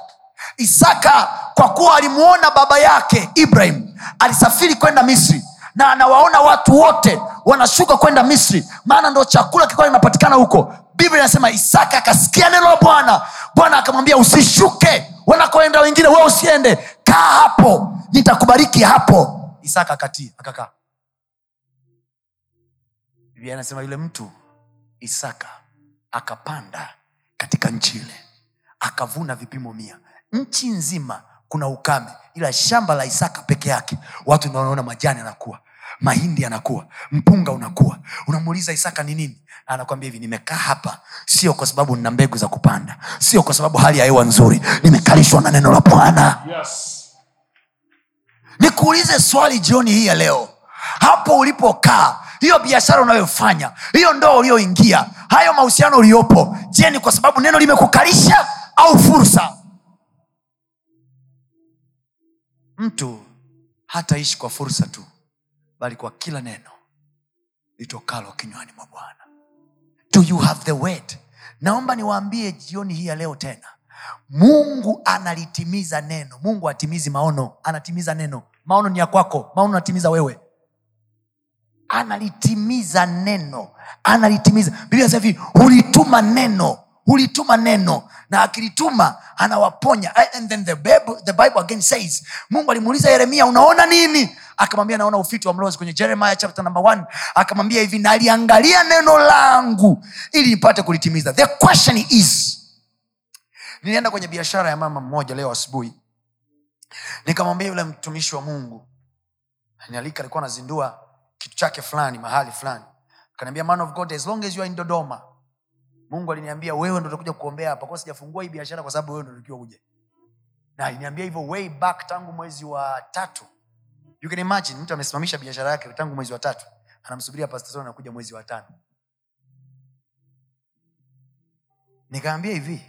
B: Isaka kwa kuwa alimwona baba yake ibrahim alisafiri kwenda misri na anawaona watu wote wanashuka kwenda misri. Maana ndo chakula kilikuwa kinapatikana huko. Biblia inasema isaka akasikia neno la bwana. Bwana akamwambia usishuke. Wanakoenda wengine we usiende. Kaa hapo. Nitakubariki hapo. Isaka akatii akakaa. Biblia inasema yule mtu isaka akapanda katika nchi ile. Akavuna vipimo mia. Nchi nzima kuna ukame ila shamba la isaka peke yake watu ndio wanaona majani yanakuwa mahindi yanakuwa mpunga unakuwa. Unamuuliza isaka ni nini? Anakwambia hivi nimekaa hapa sio kwa sababu nina mbegu za kupanda sio kwa sababu hali ya hewa nzuri nimekalishwa na neno la bwana.
C: Yes.
B: nikuulize swali jioni hii ya leo. Hapo ulipokaa hiyo biashara unayofanya hiyo ndoa ulioingia hayo mahusiano uliyopo je ni kwa sababu neno limekukalisha au fursa? Mtu hataishi kwa fursa tu bali kwa kila neno litokalo kinywani mwa bwana. Do you have the word? Naomba niwaambie jioni hii ya leo tena. Mungu analitimiza neno. Mungu atimizi maono. Anatimiza neno. Maono ni ya kwako. Maono anatimiza wewe. Analitimiza neno. Analitimiza. Biblia hivi hulituma neno hulituma neno na akilituma anawaponya. And then the bible, the bible again says mungu alimuuliza yeremia unaona nini? Akamwambia naona ufiti wa mlozi. Kwenye jeremiah chapter number one akamwambia hivi naliangalia neno langu ili nipate kulitimiza. The question is nilienda kwenye biashara ya mama mmoja leo asubuhi. Nikamwambia yule mtumishi wa mungu nialika alikuwa anazindua kitu chake fulani mahali fulani. Kaniambia man of god as long as you are in dodoma mungu aliniambia wewe ndo utakuja kuombea hapa. Kwa sijafungua hii biashara kwa sababu wewe ndo utakiwa uje na aliniambia hivyo way back tangu mwezi wa tatu. You can imagine mtu amesimamisha biashara yake tangu mwezi wa tatu. Anamsubiria pastor anakuja mwezi wa tano. Nikaambia hivi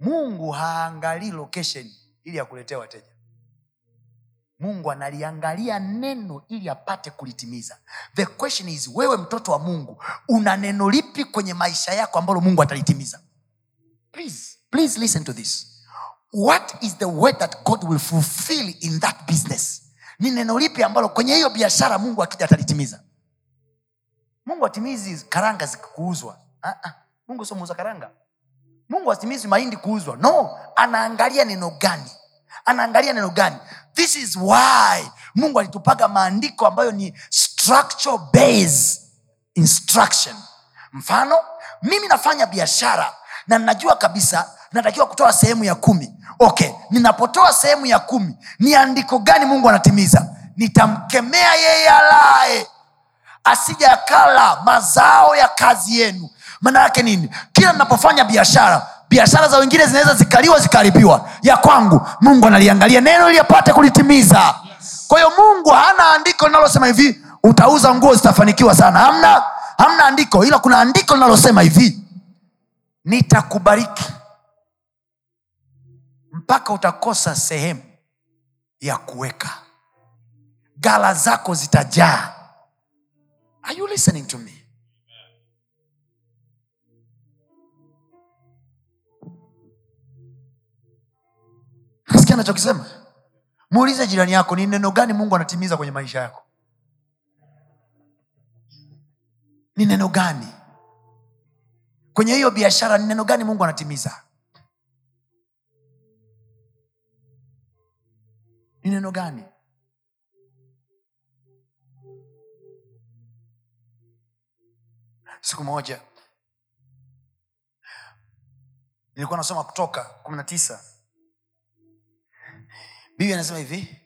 B: mungu haangalii location ili akuletea wateja mungu analiangalia neno ili apate kulitimiza. The question is wewe mtoto wa mungu una neno lipi kwenye maisha yako ambalo mungu atalitimiza? Please please listen to this. What is the word that god will fulfill in that business? Ni neno lipi ambalo kwenye hiyo biashara mungu akija atalitimiza? Mungu atimizi karanga zikikuuzwa. Uh-uh. mungu sio muuza karanga. Mungu atimizi mahindi kuuzwa. No anaangalia neno gani? Anaangalia neno gani this is why mungu alitupaga maandiko ambayo ni structure based instruction. Mfano mimi nafanya biashara na ninajua kabisa natakiwa kutoa sehemu ya kumi. Okay ninapotoa sehemu ya kumi ni andiko gani mungu anatimiza? Nitamkemea yeye alaye. Asija akala mazao ya kazi yenu. Maana yake nini? Kila ninapofanya biashara biashara za wengine zinaweza zikaliwa zikaharibiwa. Ya kwangu mungu analiangalia neno ili apate kulitimiza. Kwa hiyo mungu hana andiko linalosema hivi utauza nguo zitafanikiwa sana. Hamna hamna andiko ila kuna andiko linalosema hivi nitakubariki mpaka utakosa sehemu ya kuweka. Gala zako zitajaa. Are you listening to me nasikia nachokisema muulize jirani yako ni neno gani mungu anatimiza kwenye maisha yako? Ni neno gani? Kwenye hiyo biashara ni neno gani mungu anatimiza? Ni neno gani? Siku moja nilikuwa nasoma kutoka kumi na tisa biblia anasema hivi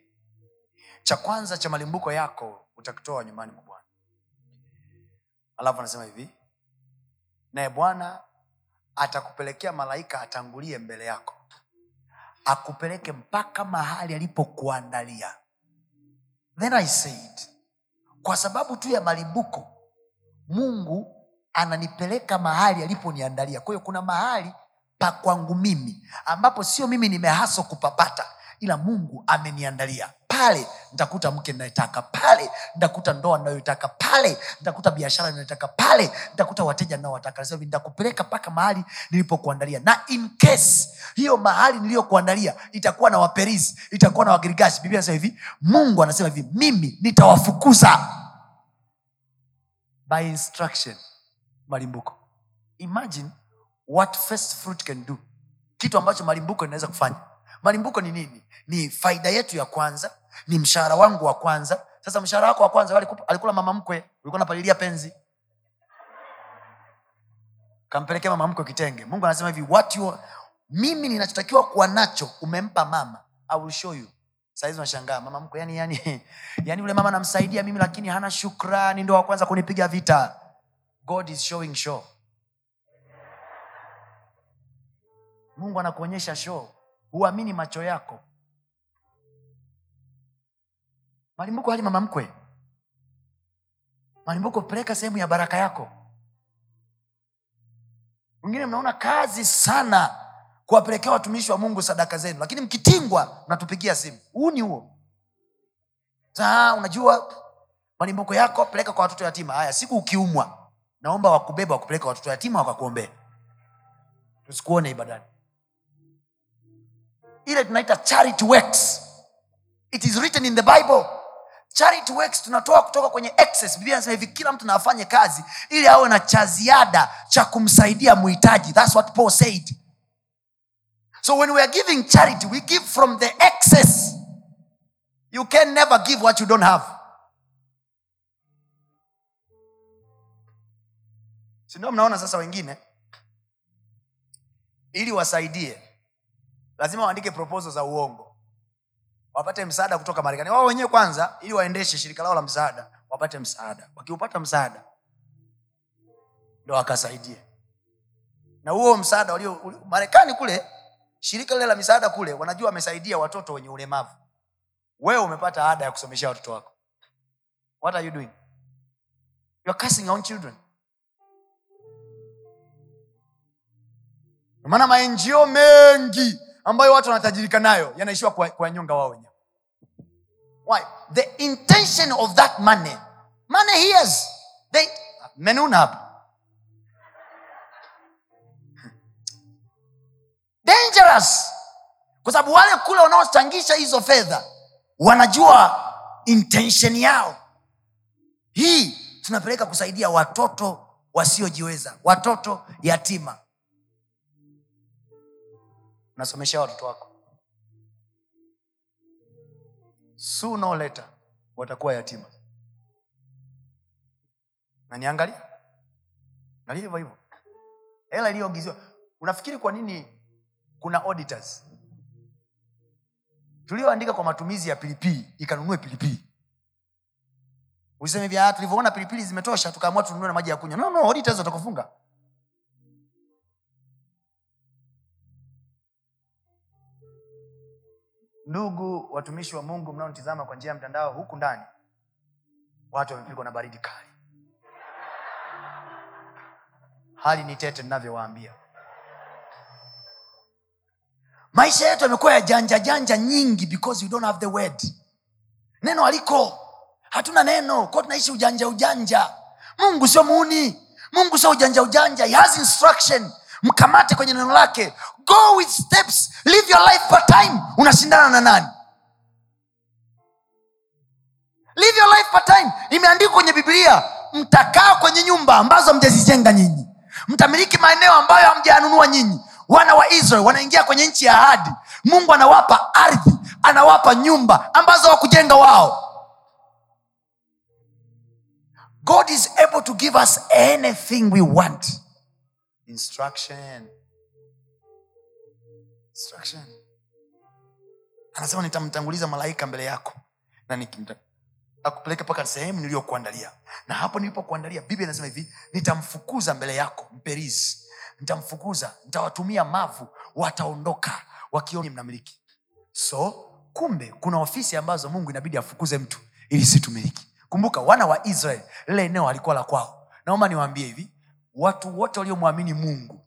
B: cha kwanza cha malimbuko yako utakitoa nyumbani mwa bwana. Alafu anasema hivi naye bwana atakupelekea malaika atangulie mbele yako akupeleke mpaka mahali alipokuandalia. Then i said kwa sababu tu ya malimbuko mungu ananipeleka mahali aliponiandalia. Kwa hiyo kuna mahali pa kwangu mimi ambapo sio mimi nimehaso kupapata ila mungu ameniandalia. Pale nitakuta mke ninayetaka pale nitakuta ndoa ninayoitaka pale nitakuta biashara ninayotaka pale nitakuta wateja ninaowataka. Ntakupeleka mpaka mahali nilipokuandalia na in case hiyo mahali niliyokuandalia itakuwa na waperisi itakuwa na wagirigasi biblia anasema hivi mungu anasema hivi mimi nitawafukuza. By instruction malimbuko. Imagine what first fruit can do. Kitu ambacho malimbuko inaweza kufanya malimbuko ni nini? Ni faida yetu ya kwanza ni mshahara wangu wa kwanza. Sasa mshahara wako wa kwanza alikupa- alikula mama mkwe ulikuwa napalilia penzi. Kampelekea mama mkwe kitenge. Mungu anasema hivi what you, mimi ninachotakiwa kuwa nacho umempa mama. I will show you. Sahizi unashangaa mama mkwe yani, yani, yani ule mama namsaidia mimi lakini hana shukrani ndo wa kwanza kunipiga vita. God is showing show. Mungu anakuonyesha show huamini macho yako. Malimbuko hali mama mkwe malimbuko peleka sehemu ya baraka yako. Wengine mnaona kazi sana kuwapelekea watumishi wa mungu sadaka zenu lakini mkitingwa mnatupigia simu. Huu ni huo. Saa unajua malimbuko yako peleka kwa watoto yatima. Haya siku ukiumwa naomba wakubeba wakupeleka watoto yatima wakakuombea. Tusikuone ibadani ile tunaita charity works. It is written in the bible. Charity works tunatoa kutoka kwenye excess biblia anasema hivi kila mtu naafanye kazi ili awe na cha ziada cha kumsaidia muhitaji. Thats what paul said. So when we are giving charity we give from the excess. You can never give what you don't have. Sindio mnaona sasa wengine? Ili wasaidie lazima waandike proposal za uongo. Wapate msaada kutoka marekani. Wao wenyewe kwanza ili waendeshe shirika lao la msaada wapate msaada. Wakiupata msaada ndo wakasaidie. Na huo msaada walio marekani kule shirika lile la misaada kule wanajua wamesaidia watoto wenye ulemavu. Wewe umepata ada ya kusomeshea watoto wako. What are you doing? You are cursing your children. Maana maenjio mengi ambayo watu wanatajirika nayo yanaishiwa kuwanyonga wao wenyewe. Why? the intention of that money. Money hears. They menuna hapa dangerous. Kwa sababu wale kule wanaochangisha hizo fedha wanajua intention yao. Hii tunapeleka kusaidia watoto wasiojiweza watoto yatima unasomesha watoto wako. Sooner or later watakuwa yatima. Na niangalia nalia hivyo hivyo. Hela iliyoingiziwa unafikiri kwa nini kuna auditors? Tulioandika kwa matumizi ya pilipili ikanunue pilipili. Useme vya tulivyoona pilipili zimetosha tukaamua tununue na maji ya kunywa. No, no, auditors watakufunga ndugu watumishi wa mungu mnaontizama kwa njia ya mtandao huku ndani watu wamepigwa na baridi kali. Hali ni tete ninavyowaambia. Maisha yetu yamekuwa ya janja janja nyingi because we don't have the word. Neno aliko hatuna neno. Kwa tunaishi ujanja ujanja. Mungu sio muuni. Mungu sio ujanja ujanja. He has instruction mkamate kwenye neno lake. Go with steps. Live your life part time. Unashindana na nani? Live your life part time. Imeandikwa kwenye biblia mtakaa kwenye nyumba ambazo mjazijenga nyinyi. Mtamiliki maeneo ambayo hamjayanunua nyinyi. Wana wa israel wanaingia kwenye nchi ya ahadi. Mungu anawapa ardhi anawapa nyumba ambazo wakujenga wao. God is able to give us anything we want instruction. Instruction. Anasema nitamtanguliza malaika mbele yako na nikimta- akupeleke mpaka sehemu niliyokuandalia. Na hapo nilipokuandalia biblia inasema hivi nitamfukuza mbele yako mperizi nitamfukuza nitawatumia mavu wataondoka wakioni mnamiliki. So kumbe kuna ofisi ambazo mungu inabidi afukuze mtu ili situmiliki kumbuka wana wa israel lile eneo alikuwa la kwao. Naomba niwaambie hivi watu wote waliomwamini mungu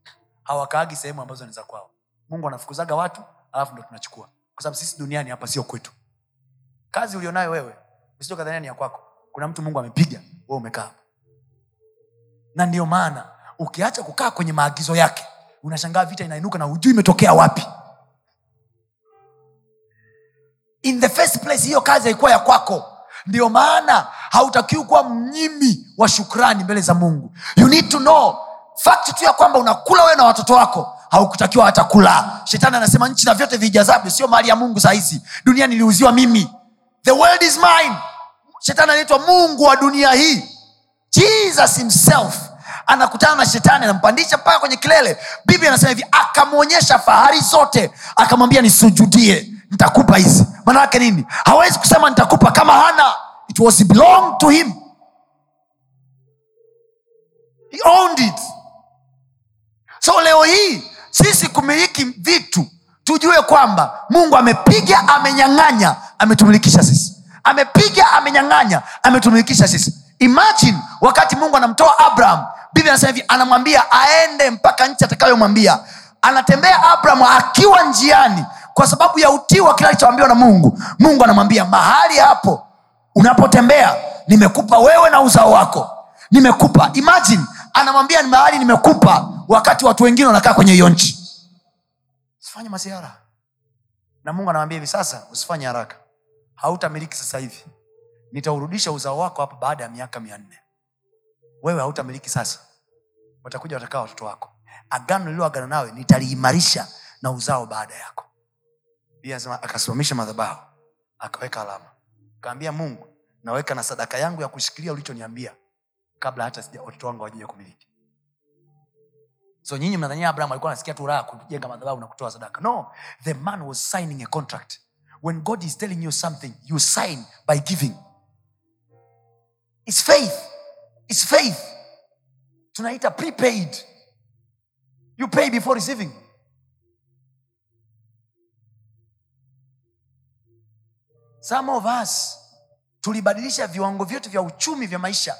B: hawakaagi sehemu ambazo ni za kwao. Mungu anafukuzaga watu alafu ndo tunachukua. Kwa sababu sisi duniani hapa sio kwetu. Kazi ulionayo wewe usijokadhania ni ya kwako. Kuna mtu mungu amepiga we umekaa na ndio maana ukiacha kukaa kwenye maagizo yake unashangaa vita inainuka na hujui imetokea wapi. In the first place hiyo kazi haikuwa ya kwako. Ndio maana hautakiwi kuwa mnyimi wa shukrani mbele za mungu. You need to know fakti tu ya kwamba unakula wewe na watoto wako haukutakiwa hata kula. Shetani anasema nchi na vyote vijazavyo sio mali ya mungu sahizi dunia niliuziwa mimi. The world is mine. Shetani anaitwa mungu wa dunia hii. Jesus himself anakutana na shetani anampandisha mpaka kwenye kilele. Biblia anasema hivi akamwonyesha fahari zote akamwambia nisujudie nitakupa hizi. Maana yake nini? Hawezi kusema nitakupa. Kama hana it was belong to him he owned it. So leo hii sisi kumiliki vitu tujue kwamba mungu amepiga amenyang'anya ametumilikisha sisi. Amepiga amenyang'anya ametumilikisha sisi. Imagine wakati mungu anamtoa abraham biblia anasema hivi anamwambia aende mpaka nchi atakayomwambia. Anatembea abraham akiwa njiani kwa sababu ya utii wa kile alichoambiwa na mungu. Mungu anamwambia mahali hapo unapotembea nimekupa wewe na uzao wako. Nimekupa. Imagine anamwambia ni mahali nimekupa. Wakati watu wengine wanakaa kwenye hiyo nchi. Usifanye masiara na mungu anamwambia hivi sasa usifanye haraka. Hautamiliki sasa hivi. Nitaurudisha uzao wako hapa baada ya miaka mia nne. Wewe hautamiliki sasa. Watakuja watakaa watoto wako. Agano lililoagana nawe nitaliimarisha na uzao baada yako. Biblia akasimamisha madhabahu akaweka alama. Kaambia mungu naweka na sadaka yangu ya kushikilia ulichoniambia kabla hata watoto wangu hawajaja kumiliki. So nyinyi mnadhania abraham alikuwa anasikia tu raha kujenga madhabahu na kutoa sadaka. No the man was signing a contract. When god is telling you something you sign by giving. Its faith. Its faith. Tunaita prepaid. You pay before receiving. Some of us tulibadilisha viwango vyote vya uchumi vya maisha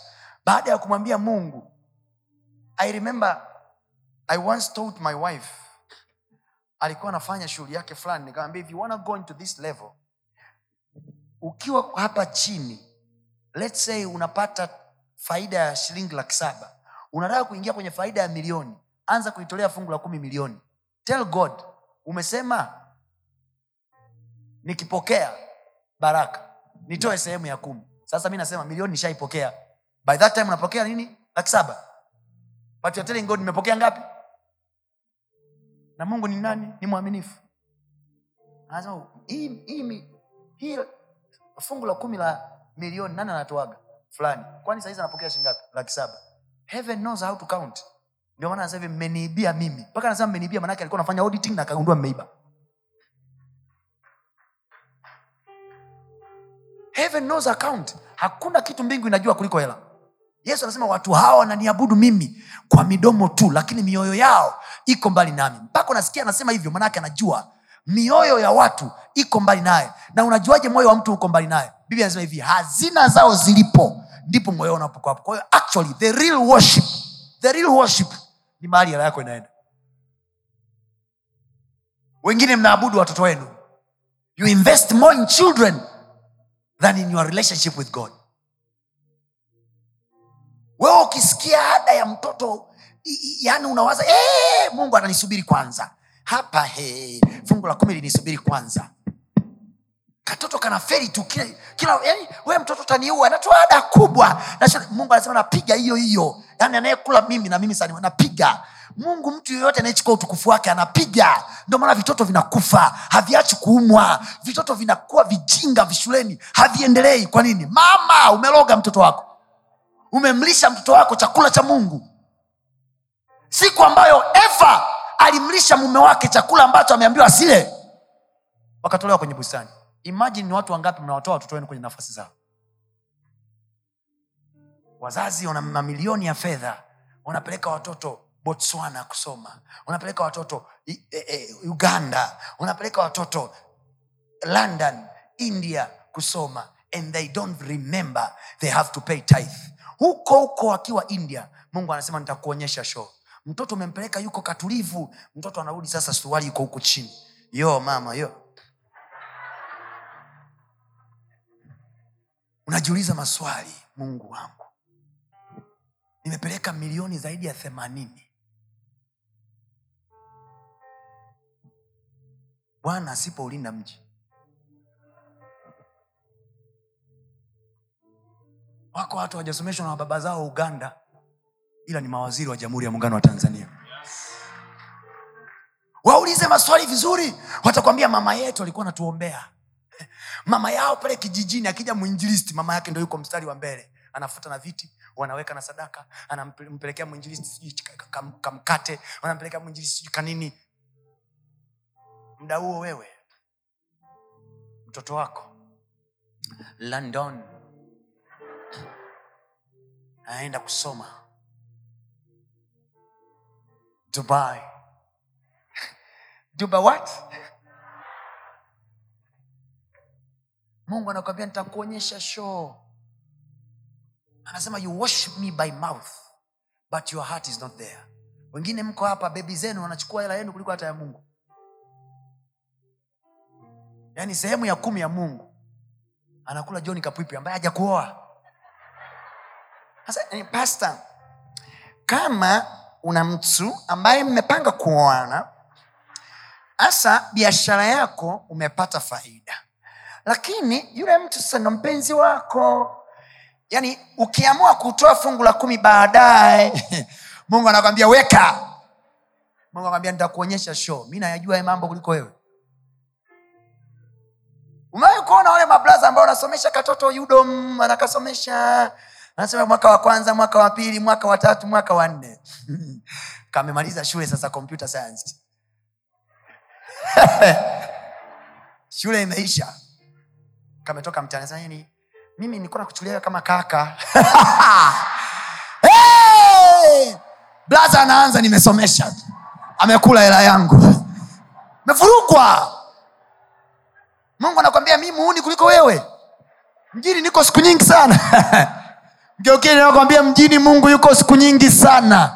B: baada ya kumwambia mungu i remember i once told my wife alikuwa anafanya shughuli yake fulani nikamwambia if you wanna go into this level ukiwa hapa chini let's say unapata faida ya shilingi laki saba unataka kuingia kwenye faida ya milioni anza kuitolea fungu la kumi milioni. Tell god umesema nikipokea baraka nitoe sehemu ya kumi. Sasa mi nasema milioni nishaipokea by that time unapokea nini? Laki saba. But you're telling god nimepokea ngapi? Na mungu ni nani? Ni mwaminifu. Fungu la kumi la milioni nani anatoaga fulani. Kwani sahizi anapokea shingapi laki saba. Heaven knows how to count. Ndio maana anasema mmeniibia mimi. Mpaka anasema mmeniibia manake alikuwa anafanya auditing na akagundua mmeiba. Heaven knows account. Hakuna kitu mbingu inajua kuliko hela yesu anasema watu hawa wananiabudu mimi kwa midomo tu lakini mioyo yao iko mbali nami. Mpaka unasikia anasema hivyo manake anajua mioyo ya watu iko mbali naye. Na unajuaje moyo wa mtu uko mbali naye? Biblia anasema hivi hazina zao zilipo ndipo moyo unapokuwa hapo. Actually the real worship the real worship ni mahali hela yako inaenda. Wengine mnaabudu watoto wenu. You invest more in children than in your relationship with god wewe ukisikia ada ya mtoto i- i- yani unawaza ee, mungu ananisubiri kwanza. Hapa hey, fungu la kumi linisubiri kwanza. Katoto kana feri tu kila, kila yani, we mtoto taniua anatoa ada kubwa. Mungu anasema napiga hiyo hiyo. Yani anayekula mimi na mimi sani napiga. Mungu mtu yeyote anayechukua utukufu wake anapiga. Ndio maana vitoto vinakufa haviachi kuumwa. Vitoto vinakuwa vijinga vishuleni haviendelei. Kwa nini? Mama umeloga mtoto wako umemlisha mtoto wako chakula cha mungu. Siku ambayo eva alimlisha mume wake chakula ambacho ameambiwa asile wakatolewa kwenye bustani. Imajini ni watu wangapi mnawatoa watoto wenu kwenye nafasi zao? Wazazi wana mamilioni ya fedha wanapeleka watoto botswana kusoma wanapeleka watoto e, e, uganda wanapeleka watoto london india kusoma and they don't remember they have to pay tithe huko huko akiwa india mungu anasema nitakuonyesha show. Mtoto umempeleka yuko katulivu. Mtoto anarudi sasa suruali yuko huku chini. Yo mama yo. Unajiuliza maswali mungu wangu. Nimepeleka milioni zaidi ya themanini. Bwana asipoulinda mji wako watu hawajasomeshwa na baba zao uganda ila ni mawaziri wa jamhuri ya muungano wa tanzania. Waulize maswali vizuri watakwambia mama yetu alikuwa anatuombea. Mama yao pale kijijini akija mwinjilisti mama yake ndo yuko mstari wa mbele. Anafuta na viti wanaweka na sadaka anampelekea mwinjilisti sijui ka- ka- kamkate wanampelekea mwinjilisti sijui kanini mda huo wewe mtoto wako london anaenda kusoma. Dubai. Dubai what? Mungu anakwambia nitakuonyesha shoo anasema you worship me by mouth but your heart is not there. Wengine mko hapa bebi zenu wanachukua hela yenu kuliko hata ya mungu. Yaani sehemu ya kumi ya mungu. Anakula john kapwipi ambaye haja kuoa sasa pastor, kama una mtu ambaye mmepanga kuoana hasa biashara yako umepata faida. Lakini yule mtu sasa ndo mpenzi wako. Yaani ukiamua kutoa fungu la kumi baadaye mungu anakwambia weka. Mungu anakwambia nitakuonyesha show. Mi nayajua ya mambo kuliko wewe. Umewai kuona wale mablaza ambao wanasomesha katoto yudom anakasomesha anasema mwaka wa kwanza mwaka wa pili mwaka wa tatu mwaka wa nne. Kamemaliza shule sasa computer science. Shule imeisha. Kametoka mtani sema nini mimi nilikuwa nakuchukulia kama kaka. Blaza anaanza nimesomesha. Amekula hela yangu. Mevurugwa mungu anakwambia mi muuni kuliko wewe. Mjini niko siku nyingi sana mgeukili nakwambia mjini mungu yuko siku nyingi sana.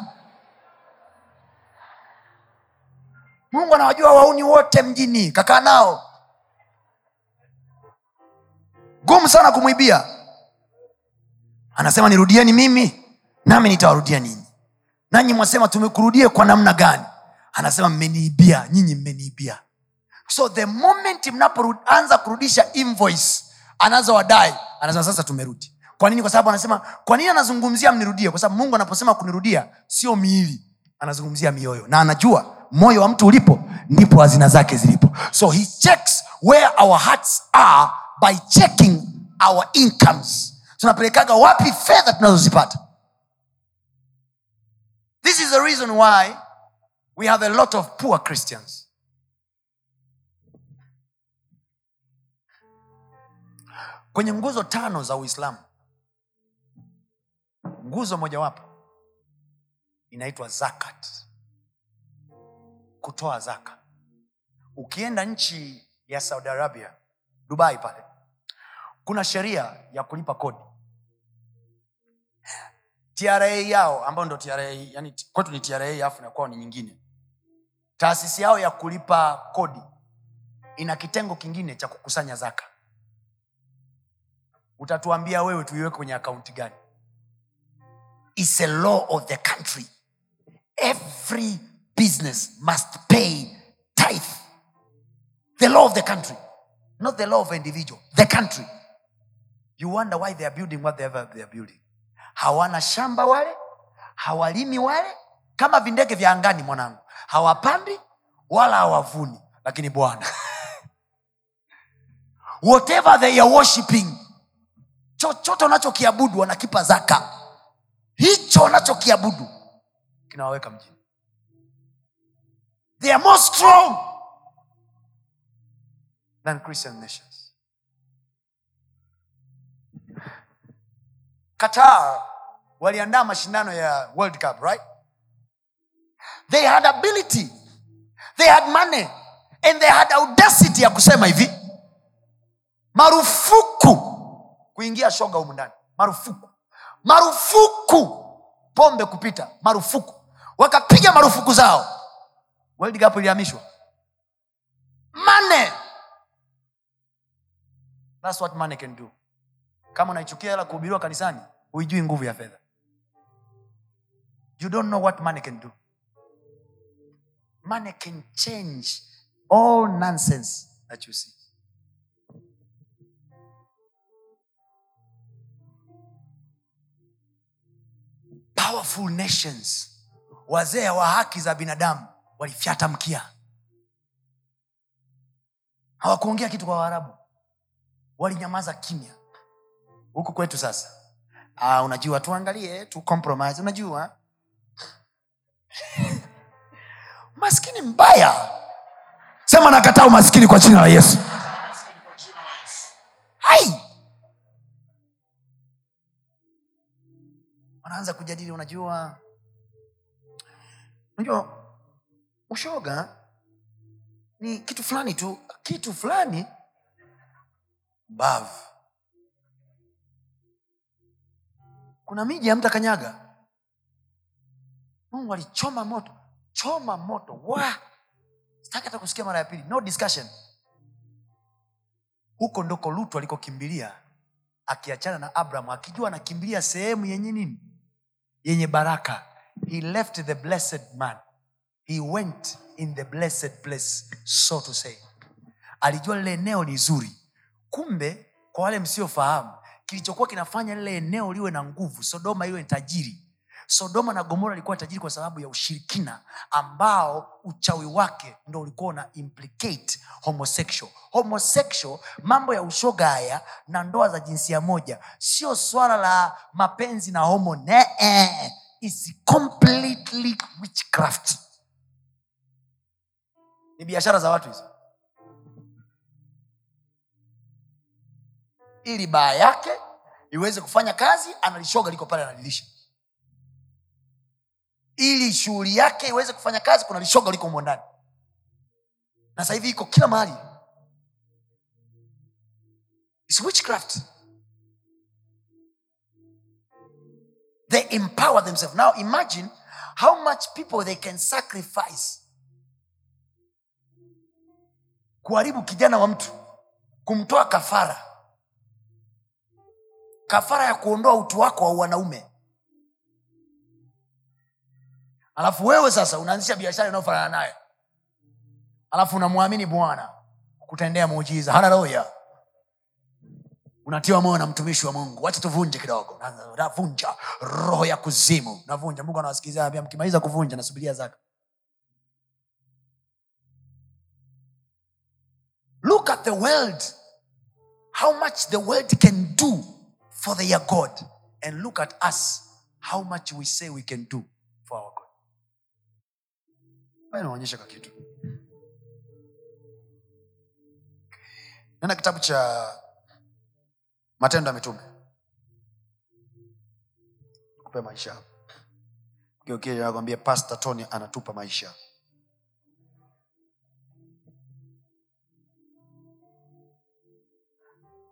B: Mungu anawajua wauni wote mjini kakaa nao. Gumu sana kumwibia. Anasema nirudieni mimi nami nitawarudia ninyi. Nanyi mwasema tumekurudie kwa namna gani? Anasema mmeniibia nyinyi mmeniibia. So the moment mnapoanza kurudisha invoice anazowadai anasema sasa tumerudi kwa nini? Kwa sababu anasema kwa nini anazungumzia mnirudie kwa sababu mungu anaposema kunirudia sio miili anazungumzia mioyo. Na anajua moyo wa mtu ulipo ndipo hazina zake zilipo. So he checks where our hearts are by checking our incomes. Tunapelekaga wapi fedha tunazozipata? This is the reason why we have a lot of poor christians. Kwenye nguzo tano za uislamu nguzo mojawapo inaitwa zakat. Kutoa zaka. Ukienda nchi ya saudi arabia dubai pale kuna sheria ya kulipa kodi. Tra yao ambayo ndo tra yani kwetu ni tra alafu na kwao ni nyingine. Taasisi yao ya kulipa kodi ina kitengo kingine cha kukusanya zaka. Utatuambia wewe tuiweke kwenye akaunti gani It's a law of the country. Every business must pay tithe. The law of the country not the law of individual the country. You wonder why they are building whatever they are, building. Hawana shamba wale hawalimi wale kama vindege vya angani mwanangu. Hawapandi wala hawavuni lakini bwana. Whatever they are worshiping chochote unachokiabudu wanakipa zaka hicho wanachokiabudu kinawaweka mjini. They are more strong than christian nations. Qatar waliandaa mashindano ya world cup right? They had ability they had money and they had audacity ya kusema hivi. Marufuku kuingia shoga humu ndani. Marufuku. Marufuku pombe kupita marufuku. Wakapiga marufuku zao. World cup ilihamishwa. Mane. Thats what money can do. Kama unaichukia hela kuhubiriwa kanisani huijui nguvu ya fedha. You don't know what money can do. Money can change all nonsense that you see powerful nations. Wazee wa haki za binadamu walifyata mkia. Hawakuongea kitu kwa waarabu. Walinyamaza kimya. Huku kwetu sasa. Aa, unajua tuangalie tu compromise. Unajua? Maskini mbaya. Sema nakataa umaskini kwa jina la yesu wanaanza kujadili unajua. Unajua ushoga ni kitu fulani tu kitu fulani bavu kuna miji ya mtakanyaga mungu alichoma moto choma moto. Wa sitaki hata kusikia mara ya pili. No discussion. Huko ndoko lutu alikokimbilia akiachana na abraham akijua anakimbilia sehemu yenye nini yenye baraka. He left the blessed man. He went in the blessed place so to say. Alijua lile eneo ni zuri. Kumbe kwa wale msiofahamu kilichokuwa kinafanya lile eneo liwe na nguvu sodoma iwe tajiri sodoma na gomora alikuwa tajiri kwa sababu ya ushirikina ambao uchawi wake ndo ulikuwa una implicate homosexual. Homosexual mambo ya ushoga haya na ndoa za jinsia moja sio swala la mapenzi na homo nee is completely witchcraft. Ni biashara za watu hizo. Ili baa yake iweze kufanya kazi analishoga liko pale analilisha ili shughuli yake iweze kufanya kazi kuna lishoga liko humo ndani. Na sasa hivi iko kila mahali. It's witchcraft. They empower themselves. Now imagine how much people they can sacrifice kuharibu kijana wa mtu kumtoa kafara. Kafara ya kuondoa utu wako wa wanaume alafu wewe sasa unaanzisha biashara inayofanana naye. Alafu unamwamini bwana kutendea muujiza. Haleluya unatiwa moyo na mtumishi wa mungu. Wacha tuvunje kidogo. Navunja roho ya kuzimu. Navunja mungu anawasikiliza mkimaliza kuvunja nasubiria zaka. Look at the world. How much the world can do for their god. And look at us. How much we say we can do Ngoja niwaonyeshe ka kitu. Nena kitabu cha matendo ya mitume. Kupe maisha kiokiakwambia pasta tony anatupa maisha.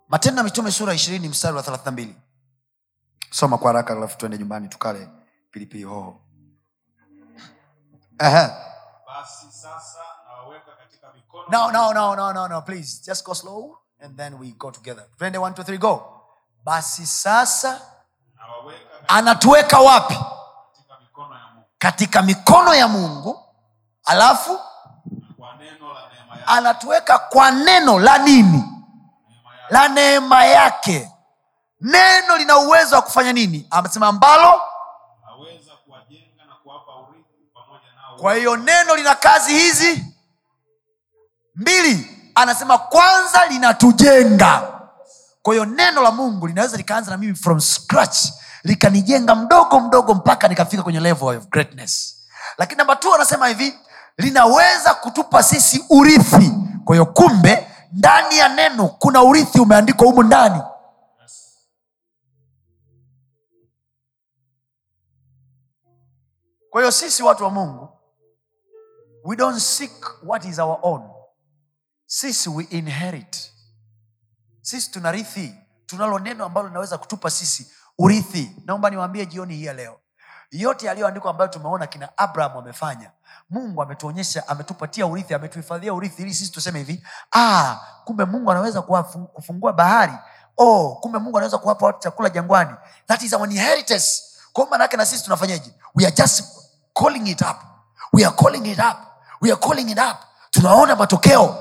B: Matendo ya mitume sura ishirini mstari wa thelathina mbili. Soma kwa haraka alafu tuende nyumbani tukale pilipili hoho. Ehe. No no no no no no please just go slow and then we go together. Twende one two three go. Basi sasa anatuweka wapi?
C: katika mikono ya mungu.
B: Katika mikono ya mungu alafu anatuweka kwa neno la nini? La neema yake. Neno lina uwezo wa kufanya nini? Amesema ambalo
C: aweza kuwajenga na kuwapa urithi pamoja nao
B: kwa hiyo neno lina kazi hizi mbili. Anasema kwanza linatujenga. Kwa hiyo neno la mungu linaweza likaanza na mimi from scratch likanijenga mdogo mdogo mpaka nikafika kwenye level of greatness. Lakini namba t anasema hivi linaweza kutupa sisi urithi. Kwa hiyo kumbe ndani ya neno kuna urithi umeandikwa humu ndani. Kwa hiyo sisi watu wa mungu we don't seek what is our own. Sisi we inherit. Sisi tunarithi. Tunalo neno ambalo linaweza kutupa sisi urithi. Naomba niwaambie jioni hii ya leo. Yote yaliyoandikwa ambayo tumeona kina abraham amefanya mungu ametuonyesha ametupatia urithi ametuhifadhia urithi ili sisi tuseme hivi ah, kumbe mungu anaweza kufungua bahari. Oh, kumbe mungu anaweza kuwapa watu chakula jangwani. That is our inheritance. Kwa na sisi tunafanyaje? We are just calling it up. We are calling it up we are calling it up. Tunaona matokeo.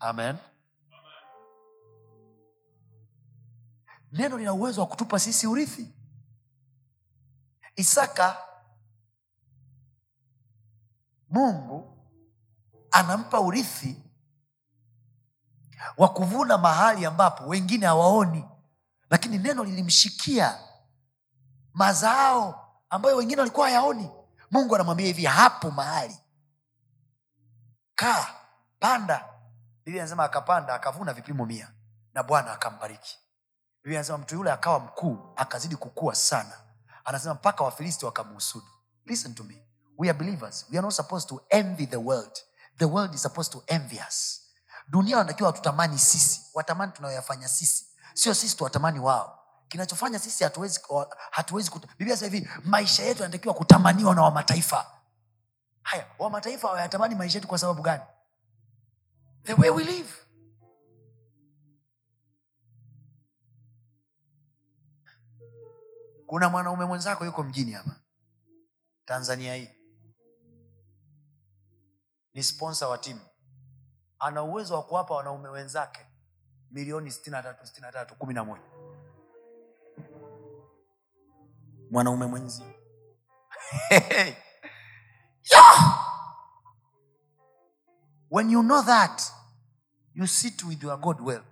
B: Amen. Neno lina uwezo wa kutupa sisi urithi. Isaka mungu anampa urithi wa kuvuna mahali ambapo wengine hawaoni. Lakini neno lilimshikia mazao ambayo wengine walikuwa hayaoni mungu anamwambia hivi hapo mahali. Kaa panda. Biblia anasema akapanda akavuna vipimo mia na bwana akambariki. Biblia anasema mtu yule akawa mkuu akazidi kukua sana. Anasema mpaka wafilisti wakamuhusudu. Listen to me. We are believers. We are not supposed to envy the world. The world is supposed to envy us. Dunia wanatakiwa watutamani sisi. Watamani tunayoyafanya sisi. Sio sisi tuwatamani wao kinachofanya sisi hatuwezi hatuwezi kuta... biblia sasa hivi maisha yetu yanatakiwa kutamaniwa na wamataifa. Haya wamataifa hawayatamani maisha yetu kwa sababu gani? The way we live. Kuna mwanaume mwenzako yuko mjini hapa tanzania hii. Ni sponsor wa timu. Ana uwezo wa kuwapa wanaume wenzake milioni sitini tatu sitini tatu kumi na moja mwanaume mwenzi yeah! when you know that you sit with your god well.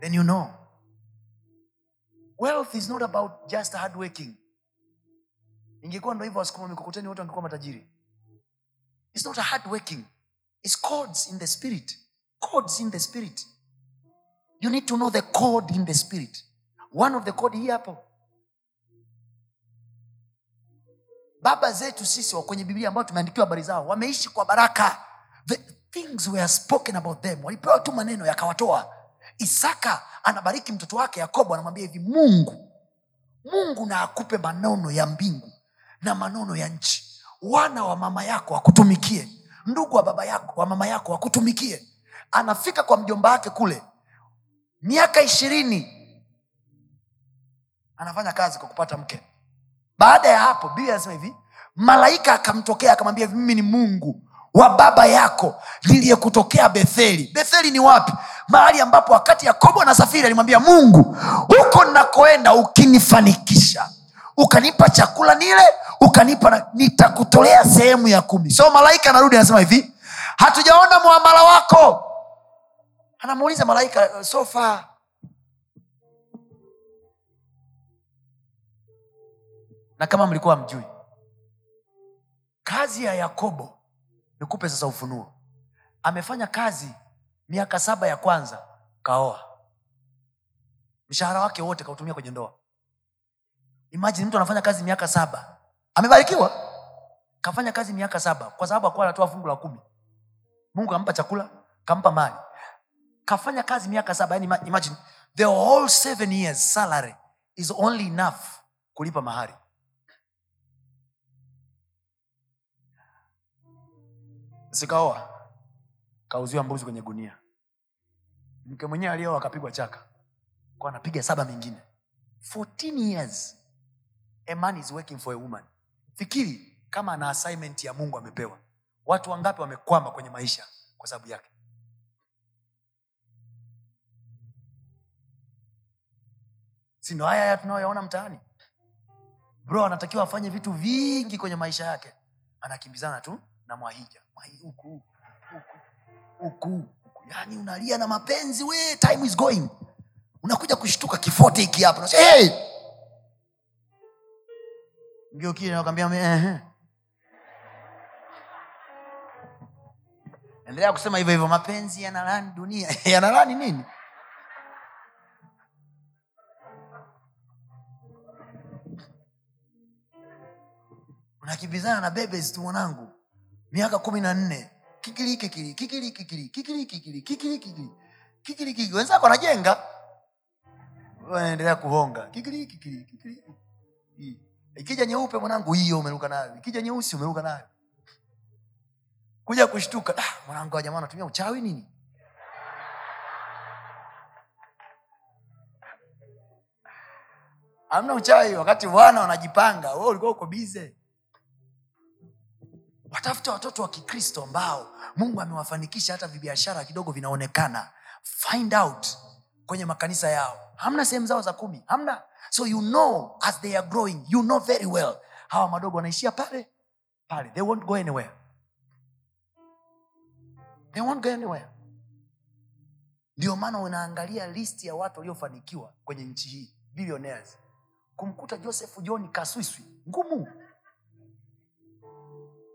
B: Then you know. Wealth is not about just hard working. Ingekuwa ndo hivyo wasukuma mikokoteni wote wangekuwa matajiri. It's not a hard working. It's codes in the spirit. Codes in the spirit you need to know the code in the spirit. One of the code hii hapo. Baba zetu sisi kwenye biblia ambao tumeandikiwa habari zao wameishi kwa baraka. The things were spoken about them. Walipewa tu maneno yakawatoa. Isaka anabariki mtoto wake yakobo anamwambia hivi mungu mungu na akupe manono ya mbingu na manono ya nchi. Wana wa mama yako wakutumikie. Ndugu wa baba yako wa mama yako wakutumikie. Anafika kwa mjomba wake kule miaka ishirini. Anafanya kazi kwa kupata mke. Baada ya hapo biblia anasema hivi malaika akamtokea akamwambia mimi ni mungu wa baba yako niliyekutokea betheli. Betheli ni wapi? Mahali ambapo wakati yakobo anasafiri alimwambia mungu huko nakoenda ukinifanikisha ukanipa chakula nile ukanipa nitakutolea sehemu ya kumi. So malaika anarudi anasema hivi hatujaona mwamala wako anamuuliza malaika so far? Na kama mlikuwa mjui kazi ya yakobo nikupe sasa ufunuo. Amefanya kazi miaka saba ya kwanza kaoa. Mshahara wake wote kautumia kwenye ndoa. Imajini mtu anafanya kazi miaka saba. Amebarikiwa. Kafanya kazi miaka saba kwa sababu akuwa anatoa fungu la kumi. Mungu kampa chakula kampa mali kafanya kazi miaka saba yani imagine the whole seven years salary is only enough kulipa mahari. Sikaoa kauziwa mbuzi kwenye gunia. Mke mwenyewe aliyeoa akapigwa chaka. Kwa anapiga saba mingine. 14 years a man is working for a woman. Fikiri kama ana assignment ya mungu amepewa. Watu wangapi wamekwama kwenye maisha kwa sababu yake sindo haya haya tunayoyaona mtaani? Bro anatakiwa afanye vitu vingi kwenye maisha yake. Anakimbizana tu na mwahija. Huku huku yaani unalia na mapenzi we time is going. Unakuja kushtuka kifote hiki hapa. Hey! ngeukie nakwambia ehe. Endelea kusema hivyo hivyo mapenzi yanalani dunia. Yanalani nini unakimbizana na bebes tu mwanangu. Miaka kumi na nne. Kikirikikiri wenzako wanajenga. Wanaendelea kuhonga. Ikija nyeupe mwanangu hiyo umeruka nayo. Ikija nyeusi umeruka nayo. Kuja kushtuka. Ah, mwanangu wa jamaa uchawi nini? Amna uchawi wakati wana wanajipanga. Ulikuwa uko bize watafute watoto wa kikristo ambao mungu amewafanikisha hata vibiashara kidogo vinaonekana. Find out kwenye makanisa yao. Hamna sehemu zao za kumi. Hamna. So you know as they are growing you know very well. Hawa madogo wanaishia pale pale. They won't go anywhere. They won't go anywhere. Ndio maana unaangalia listi ya watu waliofanikiwa kwenye nchi hii billionaires. Kumkuta joseph john kaswiswi ngumu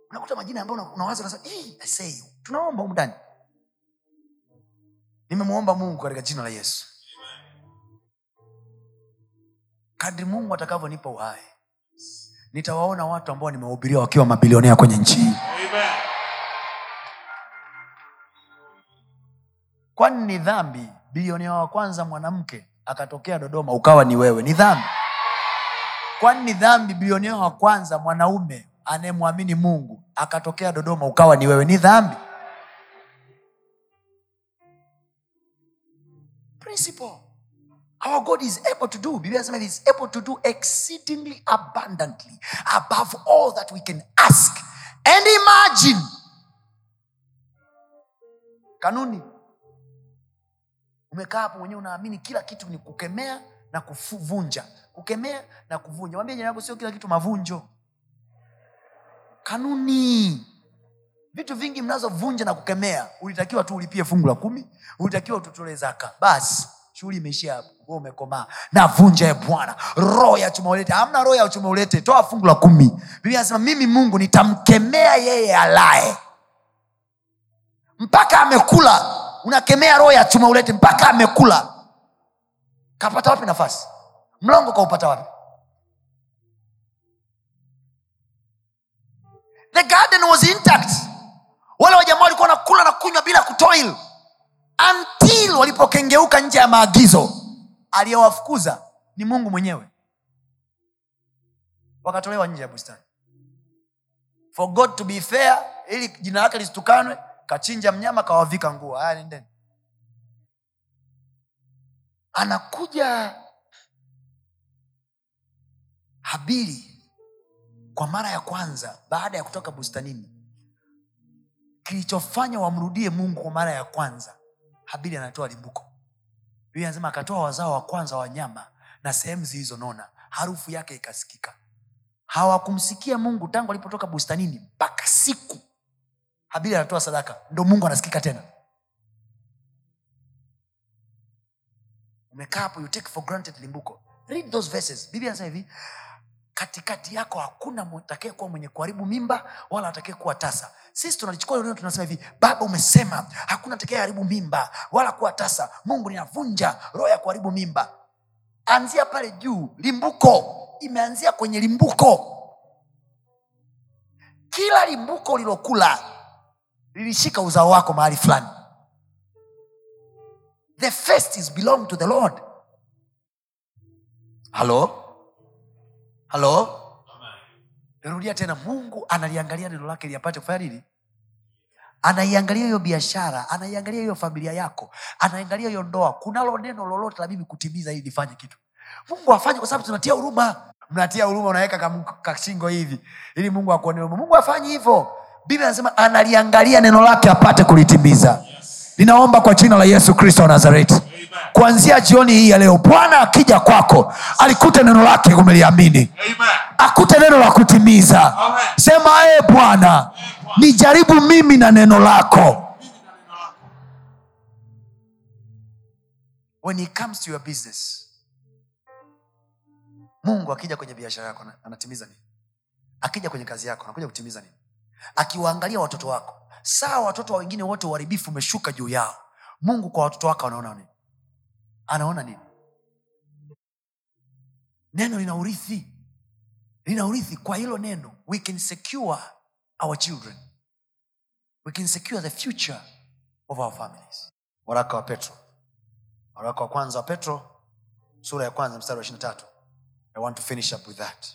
B: unakuta majina ambayo unawaza unasema, "Ih, tunaomba humu ndani. Nimemwomba mungu katika jina la yesu. Kadri mungu atakavyonipa uhai nitawaona watu ambao nimewahubiria wakiwa mabilionea kwenye nchi hii. Kwani ni dhambi? Bilionea wa kwanza mwanamke akatokea dodoma ukawa ni wewe. Ni dhambi. Kwani ni dhambi? Bilionea wa kwanza mwanaume anayemwamini mungu akatokea dodoma ukawa ni wewe. Ni dhambi. Principle. Our god is able to do biblia nasema is able to do exceedingly abundantly above all that we can ask and imagine. Kanuni. Umekaa hapo mwenyewe unaamini kila kitu ni kukemea na kuvunja. Kukemea na kuvunja. Mwambie jirani sio kila kitu mavunjo kanuni. Vitu vingi mnazovunja na kukemea ulitakiwa tu ulipie fungu la kumi ulitakiwa ututolee zaka. Basi shughuli imeishia hapo. Wewe umekomaa. Navunja e bwana. Roho ya chuma ulete. Hamna roho ya chuma ulete. Toa fungu la kumi. Biblia anasema mimi mungu nitamkemea yeye alaye. Mpaka amekula. Unakemea roho ya chuma ulete mpaka amekula. Kapata wapi nafasi? Mlongo kaupata wapi the garden was intact. Wale wajamaa walikuwa nakula na kunywa bila kutoil. Until walipokengeuka nje ya maagizo. Aliyewafukuza ni mungu mwenyewe. Wakatolewa nje ya bustani. For god to be fair ili jina lake lisitukanwe kachinja mnyama kawavika nguo. Haya nendeni. Anakuja habili kwa mara ya kwanza baada ya kutoka bustanini kilichofanya wamrudie mungu kwa mara ya kwanza habili anatoa limbuko. Anasema akatoa wazao wa kwanza wa nyama na sehemu zilizonona harufu yake ikasikika. Hawakumsikia mungu tangu alipotoka bustanini mpaka siku habili anatoa sadaka ndo mungu anasikika tena. Umekaa hapo you take for granted limbuko. Read those verses. Biblia anasema hivi katikati yako hakuna atakaye kuwa mwenye kuharibu mimba wala atakaye kuwa tasa. Sisi tunalichukua hilo tunasema hivi baba umesema hakuna atakaye haribu mimba wala kuwa tasa. Mungu ninavunja roho ya kuharibu mimba. Anzia pale juu limbuko. Imeanzia kwenye limbuko. Kila limbuko ulilokula lilishika uzao wako mahali fulani. The first is belong to the lord. Halo halo? Narudia tena mungu analiangalia neno lake liapate kufanya nini? Anaiangalia hiyo biashara anaiangalia hiyo familia yako anaangalia hiyo ndoa. Kunalo neno lolote la mimi kutimiza ili nifanye kitu? Mungu afanye kwa sababu tunatia huruma. Mnatia huruma unaweka kashingo hivi ili mungu akuone huruma. Mungu afanye hivyo. Biblia anasema analiangalia neno lake apate kulitimiza ninaomba kwa jina la yesu kristo wa nazareti. Kuanzia jioni hii ya leo bwana akija kwako alikute neno lake umeliamini. Akute neno la kutimiza.
C: Amen.
B: sema ee bwana nijaribu mimi na neno lako. When he comes to your business mungu akija kwenye biashara yako ana- anatimiza nini? Akija kwenye kazi yako anakuja kutimiza nini? Akiwaangalia watoto wako saa watoto wa wengine wote uharibifu umeshuka juu yao. Mungu kwa watoto wake anaona nini? Anaona nini? Neno lina urithi. Lina urithi. Kwa hilo neno we can secure our children. We can secure the future of our families. Waraka wa petro. Waraka wa kwanza wa petro sura ya kwanza mstari wa ishiri tatu. I want to finish up with that.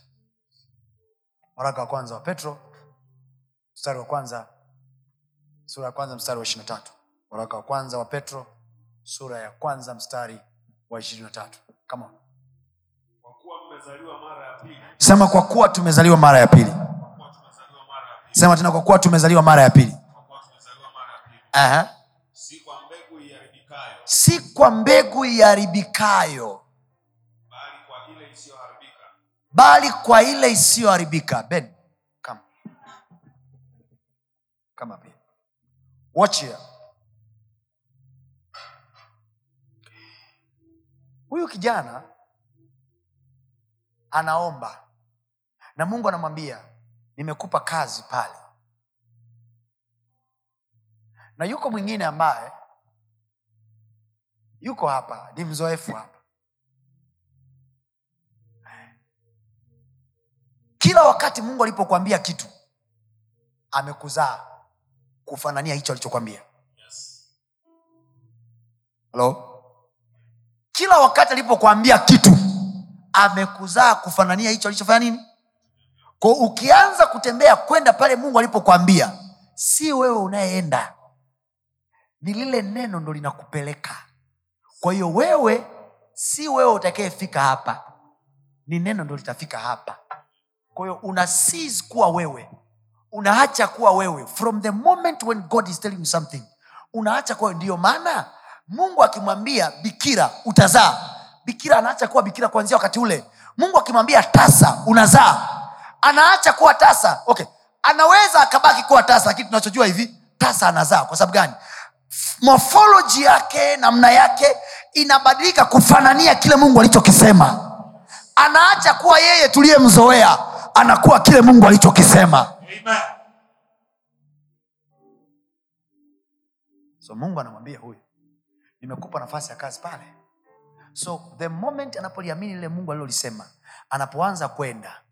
B: Waraka wa kwanza wa petro mstari wa kwanza sura ya kwanza mstari wa ishiri tatu. Waraka wa kwanza wa petro sura ya kwanza mstari wa ishirini na tatu. Sema kwa kuwa tumezaliwa mara ya pili. Sema tena kwa kuwa tumezaliwa mara ya pili. Aha.
C: si kwa mbegu iharibikayo.
B: Si kwa mbegu iharibikayo.
C: Bali kwa ile isiyoharibika.
B: Ben kama kama. Watch here. Huyu kijana anaomba na mungu anamwambia nimekupa kazi pale. Na yuko mwingine ambaye yuko hapa ni mzoefu hapa. Kila wakati mungu alipokuambia kitu amekuzaa kufanania hicho alichokwambia.
C: Yes.
B: Hello? kila wakati alipokuambia kitu amekuzaa kufanania hicho alichofanya nini? Ko ukianza kutembea kwenda pale mungu alipokwambia si wewe unayeenda. Ni lile neno ndo linakupeleka. Kwa hiyo wewe si wewe utakayefika hapa. Ni neno ndo litafika hapa. Kwa hiyo una kuwa wewe unaacha kuwa wewe. From the moment when god is telling you something unaacha kuwa ndiyo maana mungu akimwambia bikira utazaa. Bikira anaacha kuwa bikira kuanzia wakati ule. Mungu akimwambia tasa unazaa. Anaacha kuwa tasa. Okay. Anaweza akabaki kuwa tasa lakini tunachojua hivi tasa anazaa. Kwa sababu gani? Mofoloji yake namna yake inabadilika kufanania kile mungu alichokisema. Anaacha kuwa yeye tuliyemzoea anakuwa kile mungu alichokisema. So mungu anamwambia huyu nimekupa nafasi ya kazi pale. So the moment anapoliamini lile mungu alilolisema anapoanza kwenda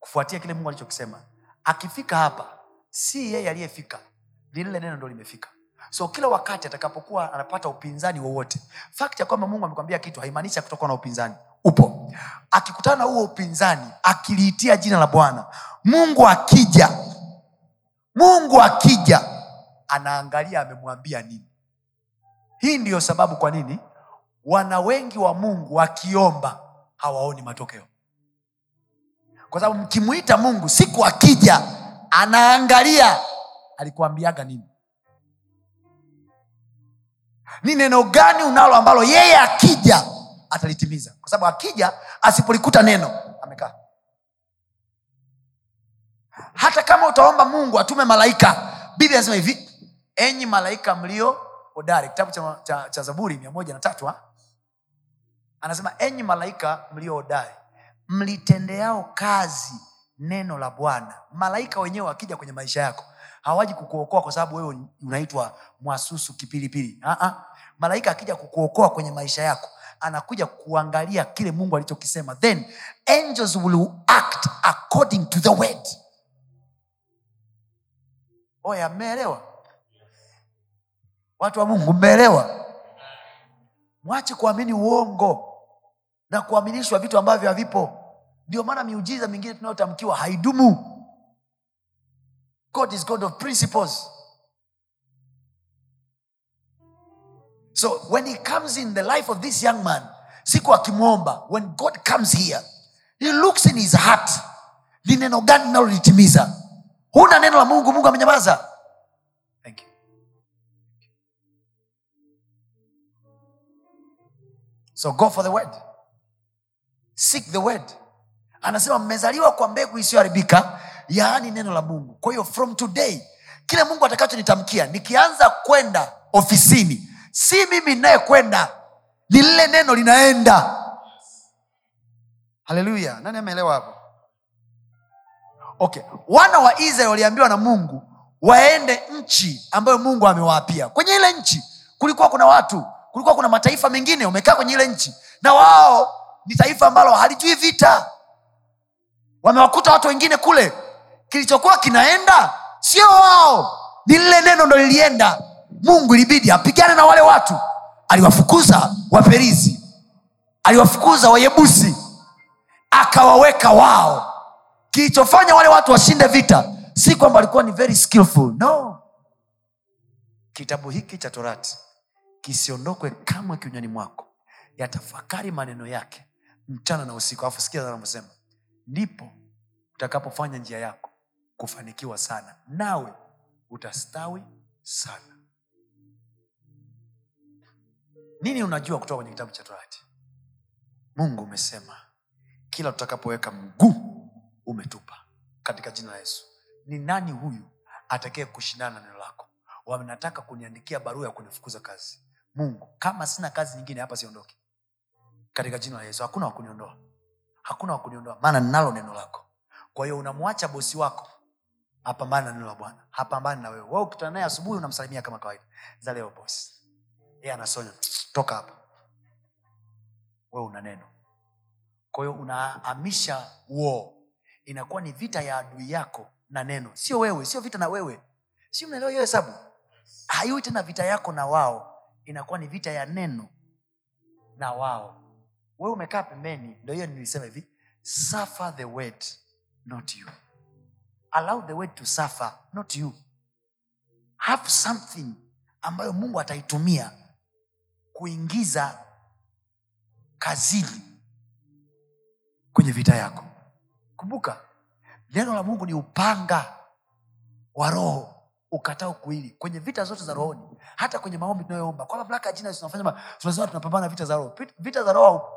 B: kufuatia kile mungu alichokisema akifika hapa si yeye aliyefika lile neno ndo limefika. So kila wakati atakapokuwa anapata upinzani wowote fakti ya kwamba mungu amekwambia kitu haimaanishi kutokuwa na upinzani upo. Akikutana na huo upinzani akiliitia jina la bwana mungu akija mungu akija anaangalia amemwambia nini. Hii ndiyo sababu kwa nini wana wengi wa mungu wakiomba hawaoni matokeo. Kwa sababu mkimwita mungu siku akija anaangalia alikuambiaga nini? Ni neno gani unalo ambalo yeye akija atalitimiza. Kwa sababu akija asipolikuta neno amekaa. Hata kama utaomba mungu atume malaika biblia anasema hivi enyi malaika mlio hodari. Kitabu cha, cha, cha zaburi mia moja na tatu anasema enyi malaika mlio hodari mlitendeao kazi neno la bwana. Malaika wenyewe wakija kwenye maisha yako hawaji kukuokoa kwa sababu wewe unaitwa mwasusu kipilipili. Malaika akija kukuokoa kwenye maisha yako anakuja kuangalia kile mungu alichokisema. Then angels will act according to the word. Oya mmeelewa? Watu wa mungu mmeelewa? Mwache kuamini uongo na kuaminishwa vitu ambavyo havipo. Ndio maana miujiza mingine tunayotamkiwa haidumu. God is god of principles so when he comes in the life of this young man siku akimwomba when god comes here he looks in his heart ni neno gani linalolitimiza? Huna neno la mungu mungu amenyamaza. Thank you. so go for the word. Seek the word. Anasema mmezaliwa kwa mbegu isiyoharibika yaani neno la mungu. Kwa hiyo from today kile mungu atakachonitamkia nikianza kwenda ofisini si mimi ninayekwenda ni lile neno linaenda. Haleluya. Nani ameelewa hapo? Okay. Wana wa israeli waliambiwa na mungu waende nchi ambayo mungu amewaapia kwenye ile nchi kulikuwa kuna watu kulikuwa kuna mataifa mengine wamekaa kwenye ile nchi. Na wao ni taifa ambalo halijui vita. Wamewakuta watu wengine kule. Kilichokuwa kinaenda sio wao. Ni lile neno ndo lilienda mungu ilibidi apigane na wale watu. Aliwafukuza waperizi. Aliwafukuza wayebusi. Akawaweka wao. Kilichofanya wale watu washinde vita si kwamba walikuwa ni very skillful. No. Kitabu hiki cha torati kisiondokwe kama kinywani mwako. Yatafakari maneno yake mchana na usiku. Alafu sikia anavyosema ndipo utakapofanya njia yako kufanikiwa sana. Nawe utastawi sana nini unajua kutoka kwenye kitabu cha torati? Mungu umesema kila tutakapoweka mguu umetupa. Katika jina la yesu. Ni nani huyu atakaye kushindana na neno lako? Wanataka kuniandikia barua ya kunifukuza kazi. Mungu kama sina kazi nyingine hapa siondoki. Katika jina la yesu. Hakuna wakuniondoa hakuna wakuniondoa maana ninalo neno lako. Kwa hiyo unamwacha bosi wako apambane na neno la bwana. Hapambani na wewe. Wewe ukutana naye asubuhi unamsalimia kama kawaida. Za leo bosi yeye anasonya toka hapa wewe una neno. Kwa hiyo unahamisha inakuwa ni vita ya adui yako na neno. Sio wewe sio vita na wewe. Sio mnaelewa hiyo hesabu? Haiwi tena vita yako na wao. Inakuwa ni vita ya neno na wao. Wewe umekaa pembeni ndo hiyo nilisema hivi suffer the word not you. Allow the word to suffer not you. Have something ambayo mungu ataitumia kuingiza kazini kwenye vita yako kumbuka neno la mungu ni upanga wa roho ukatao kuili kwenye vita zote za rohoni hata kwenye maombi tunayoomba kwa mamlaka ya jina tunafanya tunasema tunapambana vita za roho vita za roho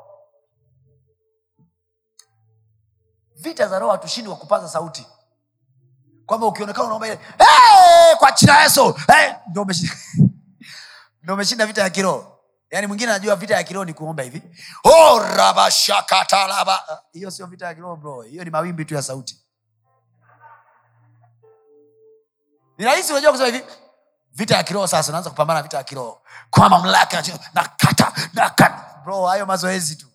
B: vita za roho hatushindi kwa kupaza sauti kwamba ukionekana unaomba ile hey! kwa jina yesu hey! ndio umeshinda vita ya kiroho yaani mwingine anajua vita ya kiroho ni kuomba hivi. Ah, hiyo sio vita ya kiroho bro. Hiyo ni mawimbi tu ya sauti. Ni rahisi unajua kusema hivi. Vita ya kiroho sasa unaanza kupambana vita ya kiroho. Kwa mamlaka nakata nakata bro hayo mazoezi tu.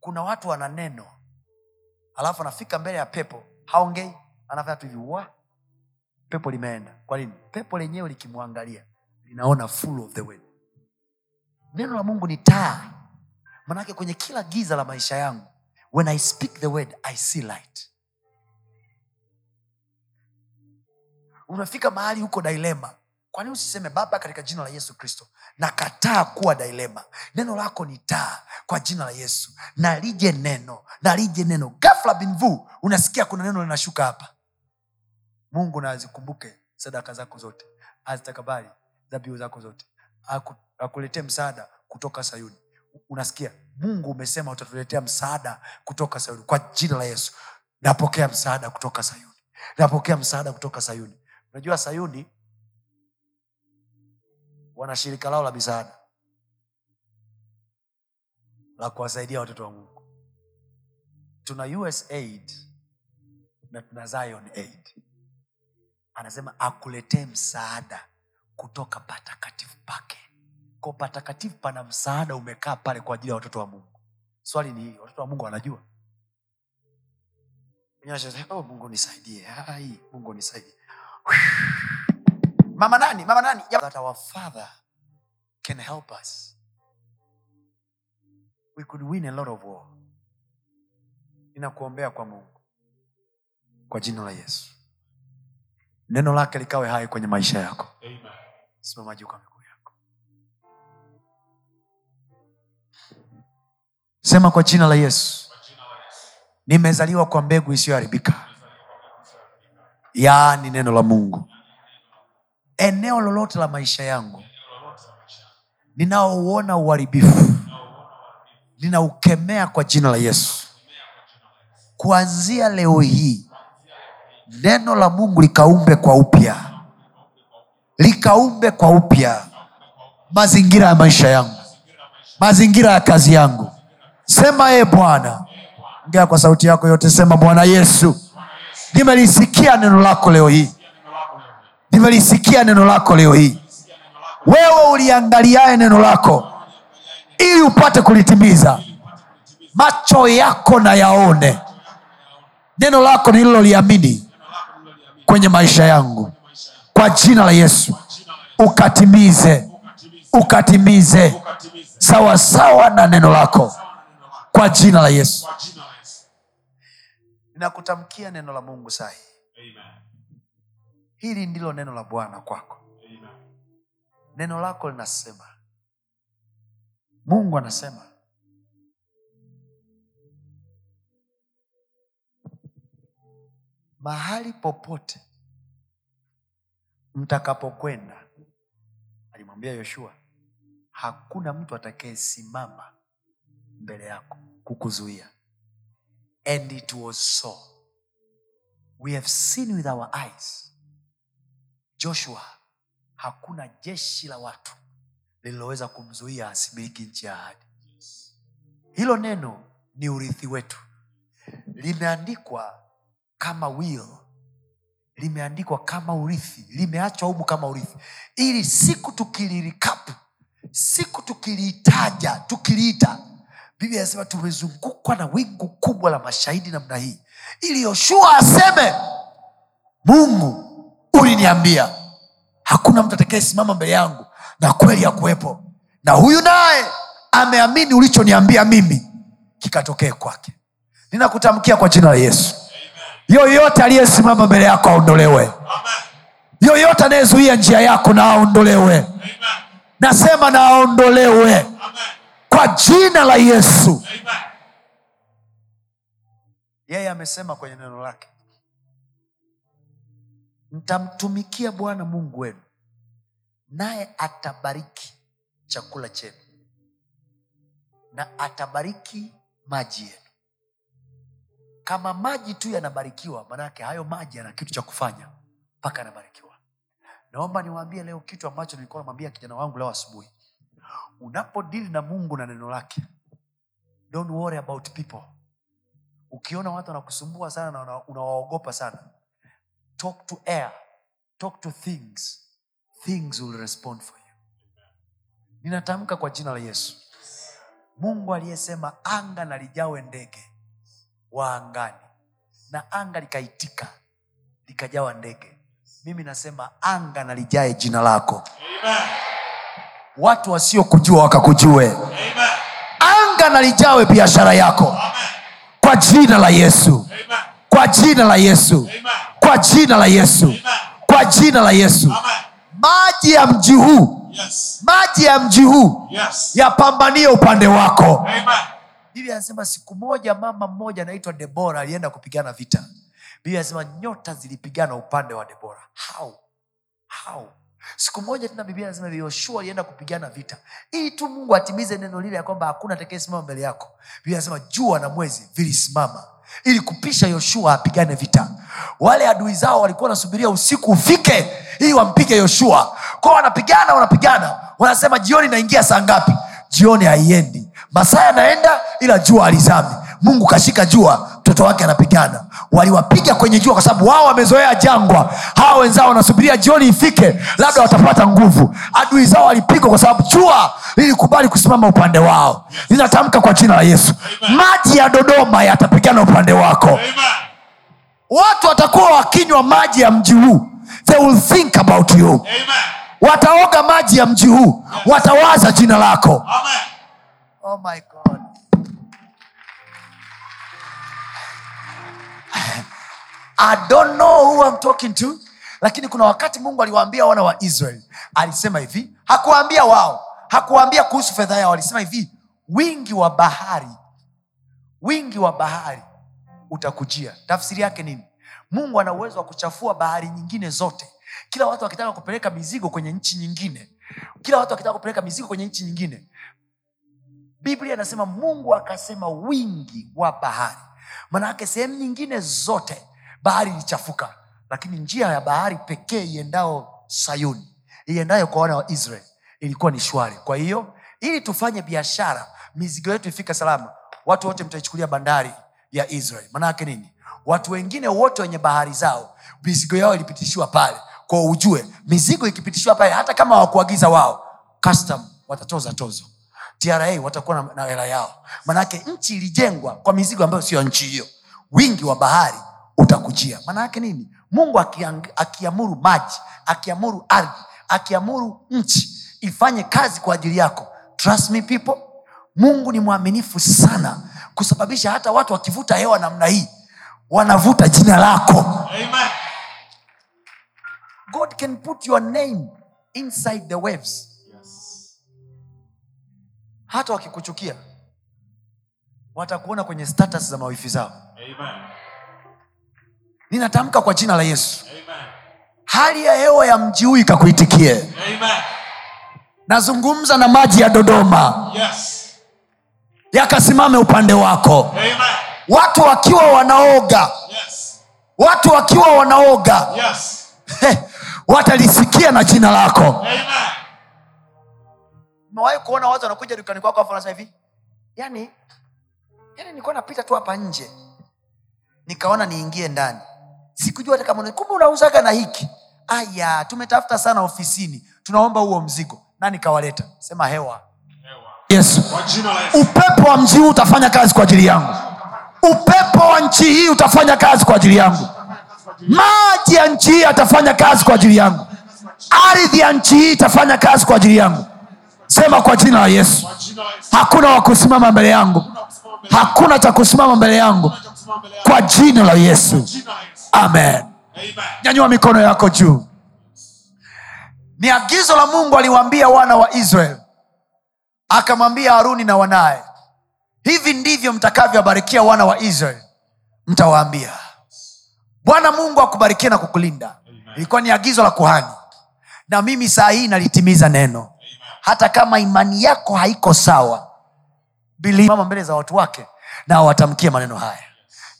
B: Kuna watu wana neno. Alafu anafika mbele ya pepo. Haongei. Anafanya tu hivi wa pepo limeenda. Kwa nini? Pepo lenyewe likimwangalia linaona full of the way neno la mungu ni taa. Manake kwenye kila giza la maisha yangu when i speak the word i see light. Unafika mahali huko dilema kwani usiseme baba katika jina la yesu kristo nakataa kuwa dilema neno lako ni taa kwa jina la yesu. Nalije neno nalije neno. Gafla binvu unasikia kuna neno linashuka hapa. Mungu na azikumbuke sadaka zako zote. Azitakabali dhabihu zako zote. Aku- akuletee msaada kutoka sayuni. Unasikia mungu umesema utatuletea msaada kutoka sayuni. Kwa jina la yesu napokea msaada kutoka sayuni. Napokea msaada kutoka sayuni. Unajua sayuni wana shirika lao la misaada la kuwasaidia watoto wa mungu. Tuna usaid na tuna zion aid. Anasema akuletee msaada kutoka patakatifu pake. Ko patakatifu pana msaada umekaa pale kwa ajili ya watoto wa mungu. Swali ni hili watoto wa mungu wanajua? Oh, mungu nisaidie. Hai, mungu nisaidie. Mama nani? Mama nani? That our father can help us. We could win a lot of war. Ninakuombea kwa mungu. Kwa jina la yesu. Neno lake likawe hai kwenye maisha yako.
C: Amen.
B: Simama juu kwa miguu yako. Sema kwa jina la yesu. Nimezaliwa kwa mbegu isiyoharibika. Yaani neno la mungu. Eneo lolote la maisha yangu. Ninaouona uharibifu. Ninaukemea kwa jina la yesu. Kuanzia leo hii neno la mungu likaumbe kwa upya likaumbe kwa upya. Mazingira ya maisha yangu. Mazingira ya kazi yangu. Sema e bwana. Ongea kwa sauti yako yote sema bwana yesu nimelisikia neno lako leo hii. Nimelisikia neno lako leo hii. Wewe uliangaliaye neno lako ili upate kulitimiza. Macho yako na yaone. Neno lako nililoliamini kwenye maisha yangu kwa jina la yesu. Ukatimize. Ukatimize. Sawasawa na neno lako. Kwa jina la yesu. Ninakutamkia neno la mungu sahi hili ndilo neno la bwana kwako. Neno lako linasema. Mungu anasema. Mahali popote mtakapokwenda. Alimwambia yoshua hakuna mtu atakayesimama mbele yako kukuzuia. And it was so. We have seen with our eyes joshua hakuna jeshi la watu lililoweza kumzuia asimiliki nchi ya ahadi. Hilo neno ni urithi wetu. Limeandikwa kama will limeandikwa kama urithi limeachwa humu kama urithi. Ili siku tukilirikapu siku tukiliitaja tukiliita biblia anasema tumezungukwa na wingu kubwa la mashahidi namna hii. Ili yoshua aseme mungu uliniambia hakuna mtu atakayesimama mbele yangu na kweli ya kuwepo na huyu naye ameamini ulichoniambia mimi kikatokee kwake. Ninakutamkia kwa jina la yesu yoyote aliyesimama mbele yako aondolewe. Yoyote anayezuia njia yako na aondolewe. Nasema na aondolewe. Kwa jina la yesu. Yeye amesema kwenye neno lake. Mtamtumikia bwana mungu wenu naye atabariki chakula chenu na atabariki maji yenu kama maji tu yanabarikiwa manake hayo maji yana kitu cha kufanya mpaka yanabarikiwa. Naomba niwaambie leo kitu ambacho nilikuwa namwambia kijana wangu leo asubuhi. Unapodili na mungu na neno lake don't worry about people. Ukiona watu wanakusumbua sana na una- unawaogopa sana talk to air talk to things. Things will respond for you. Ninatamka kwa jina la yesu. Mungu aliyesema anga na ndege wa angani. Na anga likaitika likajawa ndege. Mimi nasema anga nalijae jina lako. Watu wasiokujua wakakujue. Anga nalijawe biashara yako. Kwa jina la yesu. Kwa jina la yesu. Kwa jina la yesu. Kwa jina la yesu. Maji ya mji huu.
C: Yes.
B: maji ya mji huu.
C: Yes.
B: yapambanie upande wako.
C: Amen.
B: Biblia anasema siku moja mama mmoja anaitwa debora alienda kupigana vita. Biblia anasema nyota zilipigana upande wa debora. How? How? Siku moja tena biblia anasema yoshua alienda kupigana vita. Ili tu mungu atimize neno lile ya kwamba hakuna atakayesimama mbele yako. Biblia anasema jua na mwezi vilisimama ili kupisha yoshua apigane vita. Wale adui zao walikuwa wanasubiria usiku ufike ili wampige yoshua. Kwao wanapigana wanapigana. Wanasema jioni naingia saa ngapi? Jioni haiendi masaa yanaenda ila jua alizami mungu kashika jua mtoto wake anapigana. Waliwapiga kwenye jua kwa sababu wao wamezoea jangwa. Hawa wenzao wanasubiria jioni ifike labda watapata nguvu. Adui zao walipigwa kwa sababu jua lilikubali kusimama upande wao. Linatamka kwa jina la yesu. Maji ya dodoma yatapigana upande wako. Watu watakuwa wakinywa maji ya mji huu. They will think about you.
C: Amen.
B: wataoga maji ya mji huu. Watawaza jina lako.
C: Amen.
B: Oh my God. I don't know who I'm talking to lakini kuna wakati mungu aliwaambia wana wa israel alisema hivi hakuwaambia wao hakuwaambia kuhusu fedha yao alisema hivi wingi wa bahari wingi wa bahari utakujia. Tafsiri yake nini? Mungu ana uwezo wa kuchafua bahari nyingine zote. Kila watu wakitaka kupeleka mizigo kwenye nchi nyingine kila watu wakitaka kupeleka mizigo kwenye nchi nyingine biblia inasema mungu akasema wingi wa bahari. Manake sehemu nyingine zote bahari ilichafuka. Lakini njia ya bahari pekee iendao sayuni iendayo kwa wana wa israel ilikuwa ni shwari. Kwa hiyo ili tufanye biashara mizigo yetu ifika salama watu wote mtaichukulia bandari ya israel manaake nini? Watu wengine wote wenye bahari zao mizigo yao ilipitishiwa pale. Kwa ujue mizigo ikipitishiwa pale hata kama hawakuagiza wao custom watatoza tozo tra watakuwa na- na hela yao. Manake nchi ilijengwa kwa mizigo ambayo sio nchi hiyo. Wingi wa bahari utakujia. Manaake nini? Mungu akiamuru maji akiamuru ardhi akiamuru nchi ifanye kazi kwa ajili yako. Trust me people mungu ni mwaminifu sana kusababisha hata watu wakivuta hewa namna hii wanavuta jina lako.
C: Amen.
B: god can put your name inside the waves. Hata wakikuchukia watakuona kwenye status za mawifi zao
C: Amen.
B: ninatamka kwa jina la yesu
C: Amen.
B: hali ya hewa ya mji huu ikakuitikie nazungumza na maji ya dodoma
C: Yes.
B: yakasimame upande wako
C: Amen.
B: watu wakiwa wanaoga
C: Yes.
B: watu wakiwa wanaoga
C: Yes.
B: He, watalisikia na jina lako
C: Amen.
B: Mewahi kuona watu wanakuja dukani kwako afu wanasema hivi? Yani yani nilikuwa napita tu hapa nje. Nikaona niingie ndani. Sikujua hata kama kumbe unauzaga na hiki. Aya tumetafuta sana ofisini. Tunaomba huo mzigo. Nani kawaleta? Sema hewa.
C: Hewa.
B: Yesu. upepo wa mji huu utafanya kazi kwa ajili yangu. Upepo wa nchi hii utafanya kazi kwa ajili yangu. Maji ya nchi hii atafanya kazi kwa ajili yangu. Ardhi ya nchi hii itafanya kazi kwa ajili yangu sema kwa jina la yesu. Hakuna wa kusimama mbele yangu. Hakuna cha kusimama mbele yangu. Kwa jina la yesu. amen. Nyanyua mikono yako juu. Ni agizo la mungu aliwaambia wana wa israel akamwambia haruni na wanaye hivi ndivyo mtakavyowabarikia wana wa israel mtawaambia bwana mungu akubarikie na kukulinda. Ilikuwa ni agizo la kuhani. Na mimi saa hii nalitimiza neno hata kama imani yako haiko sawa Believe. mama mbele za watu wake na watamkie maneno haya.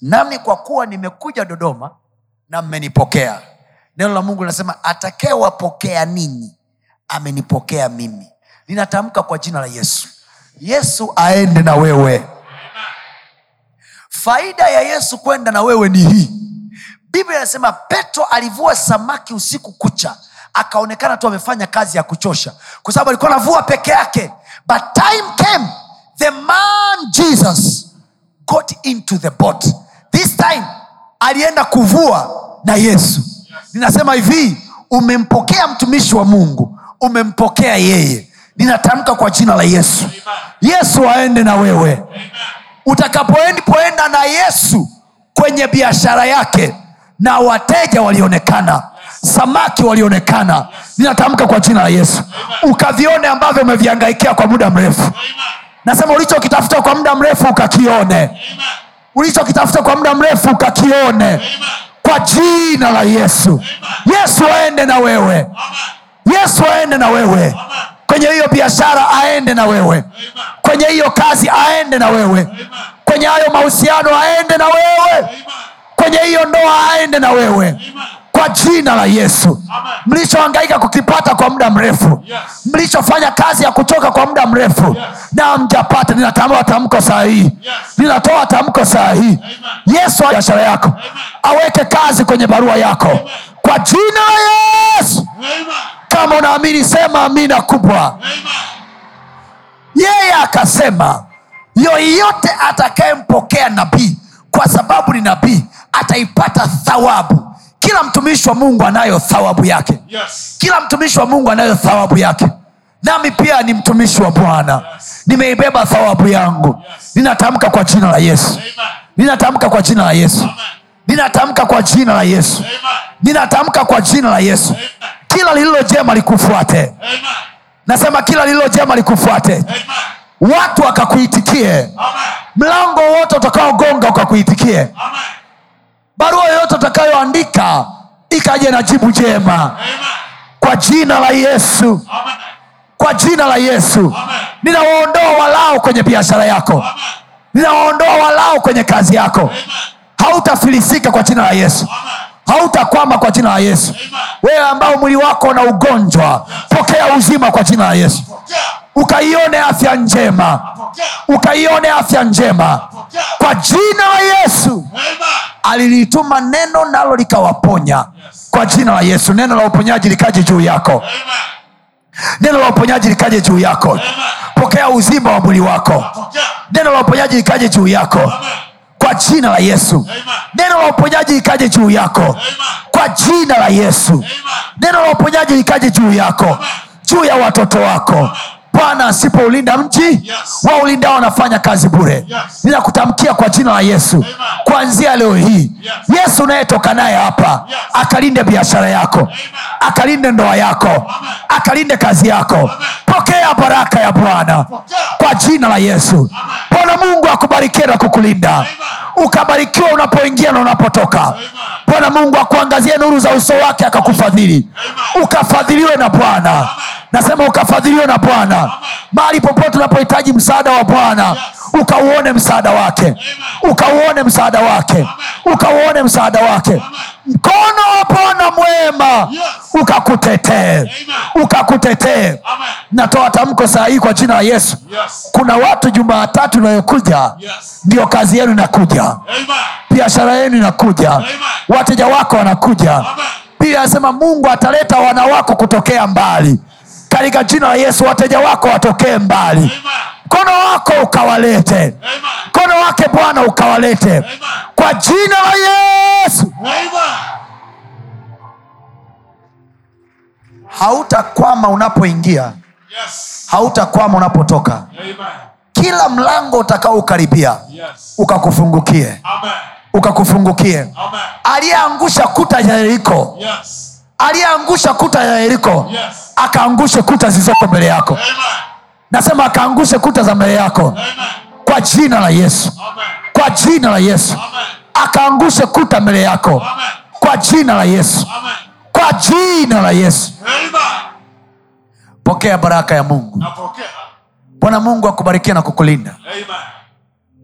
B: Nami kwa kuwa nimekuja dodoma na mmenipokea. Neno la mungu linasema atakewapokea ninyi amenipokea mimi. Linatamka kwa jina la yesu. Yesu aende na wewe. Faida ya yesu kwenda na wewe ni hii. Biblia inasema petro alivua samaki usiku kucha akaonekana tu amefanya kazi ya kuchosha. Kwa sababu alikuwa anavua peke yake. But time came the man jesus got into the boat. This time alienda kuvua na yesu. Ninasema hivi umempokea mtumishi wa mungu umempokea yeye. Ninatamka kwa jina la yesu. Yesu aende na wewe. Utakapoendipoenda na yesu kwenye biashara yake na wateja walionekana samaki walionekana. Ninatamka kwa jina la yesu. Ukavione ambavyo umeviangaikia kwa muda mrefu. Nasema ulichokitafuta kwa muda mrefu ukakione. Ulichokitafuta kwa muda mrefu ukakione. Kwa jina la yesu. Yesu aende na wewe. Yesu aende na wewe. Kwenye hiyo biashara aende na wewe. Kwenye hiyo kazi aende na wewe. Kwenye hayo mahusiano aende na wewe. Kwenye hiyo ndoa aende na wewe kwa jina la yesu. Mlichohangaika kukipata kwa muda mrefu. Mlichofanya kazi ya kuchoka kwa muda mrefu. Na mjapata ninatoa tamko saa hii. Ninatoa tamko saa hii. Yesu biashara yako. Aweke kazi kwenye barua yako. Kwa jina la yesu. Kama unaamini sema amina kubwa. Yeye akasema yoyote atakayempokea nabii kwa sababu ni nabii ataipata thawabu kila mtumishi wa mungu anayo thawabu yake.
C: Yes.
B: kila mtumishi wa mungu anayo thawabu yake. Nami pia ni mtumishi wa bwana. Nimeibeba thawabu yangu. Ninatamka kwa jina la yesu. Ninatamka kwa jina la yesu. Ninatamka kwa jina la yesu. Ninatamka kwa jina la yesu. Kila lililo jema likufuate.
C: Amen.
B: nasema kila lililo jema likufuate.
C: Amen.
B: watu wakakuitikie. Mlango wote utakaogonga ukakuitikie.
C: Amen.
B: Barua yoyote utakayoandika ikaje na jibu jema. Kwa jina la yesu.
C: Amen.
B: kwa jina la yesu. Ninawaondoa walao kwenye biashara yako. Ninawaondoa walao kwenye kazi yako. Hautafilisika kwa jina la yesu. Hautakwama kwa jina la yesu. Wewe ambao mwili wako na ugonjwa pokea uzima kwa jina la yesu.
C: Pokea.
B: Ukaione afya njema. Ukaione afya njema. Kwa jina la yesu. Alilituma neno nalo likawaponya. Kwa jina la yesu. Neno la uponyaji likaje juu yako. Neno la uponyaji likaje juu yako. Pokea uzima wa mwili wako. Neno la uponyaji likaje juu yako. Kwa jina la yesu. Neno la uponyaji likaje juu yako. Kwa jina la yesu. Neno la uponyaji likaje juu yako. Juu ya watoto wako bwana asipoulinda mji
C: Yes.
B: waulindao wanafanya kazi bure.
C: Yes.
B: ninakutamkia kwa jina la yesu. Kuanzia leo hii
C: Yes.
B: yesu unayetoka naye hapa
C: Yes.
B: akalinde biashara yako akalinde ndoa yako akalinde kazi yako. Pokea baraka ya bwana. Kwa jina la yesu. Bwana mungu akubarikie na kukulinda. Ukabarikiwa unapoingia na unapotoka. Bwana mungu akuangazie nuru za uso wake akakufadhili. Ukafadhiliwe na bwana nasema ukafadhiliwe na bwana. Mahali popote unapohitaji msaada wa bwana ukauone msaada wake. Ukauone msaada wake. Ukauone msaada wake. Mkono wa bwana mwema. Ukakutetee. Ukakutetee. Natoa tamko saa hii kwa jina la yesu.
C: Yes.
B: kuna watu jumaatatu inayokuja
C: Yes.
B: ndio kazi yenu inakuja. Biashara yenu inakuja. Wateja wako wanakuja. Pia anasema mungu ataleta wana wako kutokea mbali katika jina la yesu wateja wako watokee mbali. Mkono wako ukawalete. Mkono wake bwana ukawalete. Kwa jina la yesu. Hautakwama unapoingia.
C: Yes.
B: hautakwama unapotoka. Kila mlango utakaoukaribia
C: Yes.
B: ukakufungukie. Ukakufungukie. Aliyeangusha kuta ya yeriko.
C: Yes.
B: aliyeangusha kuta ya yeriko.
C: Yes.
B: Akaangushe kuta zilizoko mbele yako. Nasema akaangushe kuta za mbele yako. Kwa jina la yesu. Kwa jina la yesu. Akaangushe kuta mbele yako. Kwa jina la yesu. Kwa jina la yesu. Pokea baraka ya mungu. Bwana mungu akubarikia na kukulinda.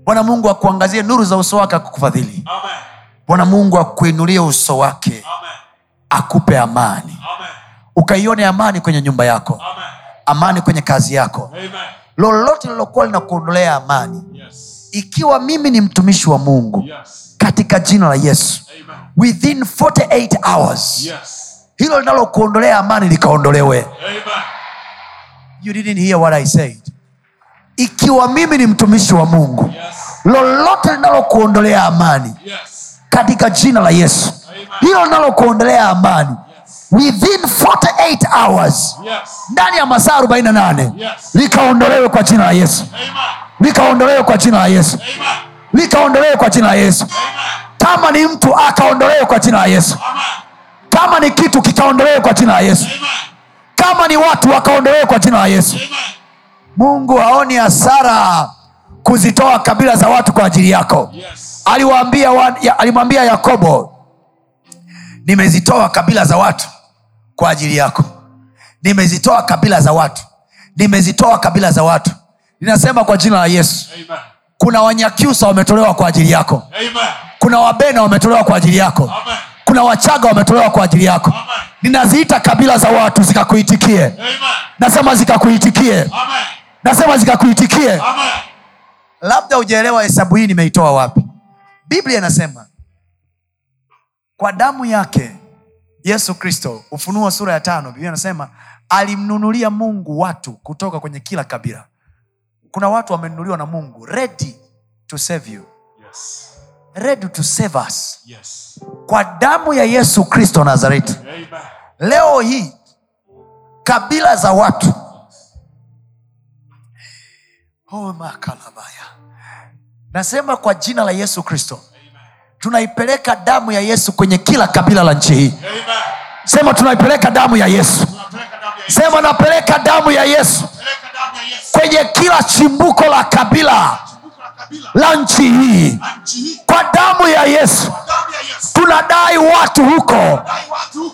B: Bwana mungu akuangazie nuru za uso wake akukufadhili bwana mungu akuinulie uso wake. Akupe amani. Ukaione amani kwenye nyumba yako
C: Amen.
B: amani kwenye kazi yako
C: Amen.
B: lolote lilokuwa linakuondolea amani
C: Yes.
B: ikiwa mimi ni mtumishi wa mungu
C: Yes.
B: katika jina la yesu
C: Amen.
B: within 48 hours
C: Yes.
B: hilo linalokuondolea amani likaondolewe
C: Amen.
B: you didn't hear what I said. ikiwa mimi ni mtumishi wa mungu
C: Yes.
B: lolote linalokuondolea amani
C: Yes.
B: katika jina la yesu
C: Amen.
B: hilo linalokuondolea amani
C: Yes.
B: Within 48 hours. Ndani ya masaa 48 likaondolewe kwa jina la yesu. Likaondolewe kwa jina la yesu. Likaondolewe kwa jina la yesu. Kama ni mtu akaondolewe kwa jina la yesu. Kama ni kitu kikaondolewe kwa jina la yesu. Kama ni watu wakaondolewe kwa jina la yesu. Mungu haoni hasara kuzitoa kabila za watu kwa ajili yako.
C: Yes.
B: aliwaambia ya, alimwambia yakobo nimezitoa kabila za watu kwa ajili yako nimezitoa kabila za watu nimezitoa kabila za watu ninasema kwa jina la yesu
C: Amen.
B: kuna wanyakyusa wametolewa kwa ajili yako
C: Amen.
B: kuna wabena wametolewa kwa ajili yako
C: Amen.
B: kuna wachaga wametolewa kwa ajili yako
C: Amen.
B: ninaziita kabila za watu zikakuitikie
C: Amen.
B: nasema zikakuitikie
C: Amen.
B: nasema zikakuitikie
C: Amen.
B: labda ujaelewa hesabu hii nimeitoa wapi biblia inasema kwa damu yake yesu kristo ufunuo sura ya tano biblia anasema alimnunulia mungu watu kutoka kwenye kila kabila. Kuna watu wamenunuliwa na mungu ready to save you.
C: Yes.
B: ready to save us.
C: Yes.
B: kwa damu ya yesu kristo nazareti. Leo hii kabila za watu. Oh, makalabaya. Nasema kwa jina la yesu kristo tunaipeleka damu ya yesu kwenye kila kabila la nchi hii. Sema tunaipeleka damu ya yesu. Sema napeleka damu ya yesu
C: Peleka damu ya Yesu.
B: kwenye kila chimbuko la kabila
C: la
B: nchi hii. Kwa damu ya yesu. Tunadai watu huko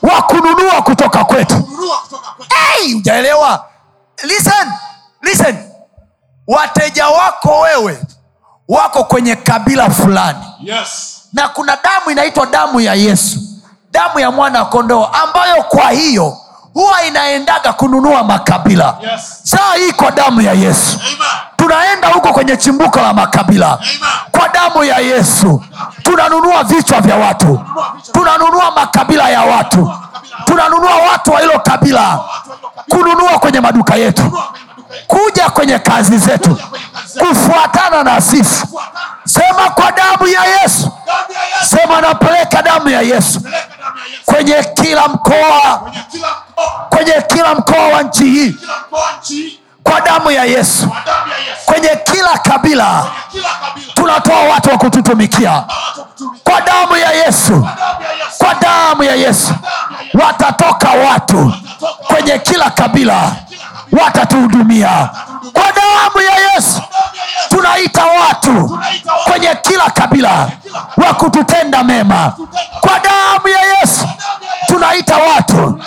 B: wa kununua kutoka kwetu.
C: Kununua kutoka kwetu.
B: hey, ujaelewa listen listen. Wateja wako wewe wako kwenye kabila fulani.
C: Yes.
B: Na kuna damu inaitwa damu ya yesu damu ya mwana kondoo ambayo kwa hiyo huwa inaendaga kununua makabila
C: Yes.
B: saa hii kwa damu ya yesu
C: Amen.
B: tunaenda huko kwenye chimbuko la makabila
C: Amen.
B: kwa damu ya yesu tunanunua vichwa vya watu tunanunua makabila ya watu tunanunua watu wa hilo kabila
C: kabila.
B: kununua kwenye maduka yetu Kuja kwenye kazi zetu kufuatana na sisi sema kwa damu ya yesu sema napeleka damu ya yesu kwenye kila mkoa
D: kwenye kila mkoa
B: wa nchi hii kwa damu ya yesu kwenye kila kabila tunatoa watu wa kututumikia kwa damu ya yesu
D: damu ya Yesu
B: kwa damu ya Yesu watatoka watu kwenye kila kabila watatuhudumia. Kwa damu ya yesu tunaita watu kwenye kila kabila wa kututenda mema. Kwa damu ya yesu tunaita watu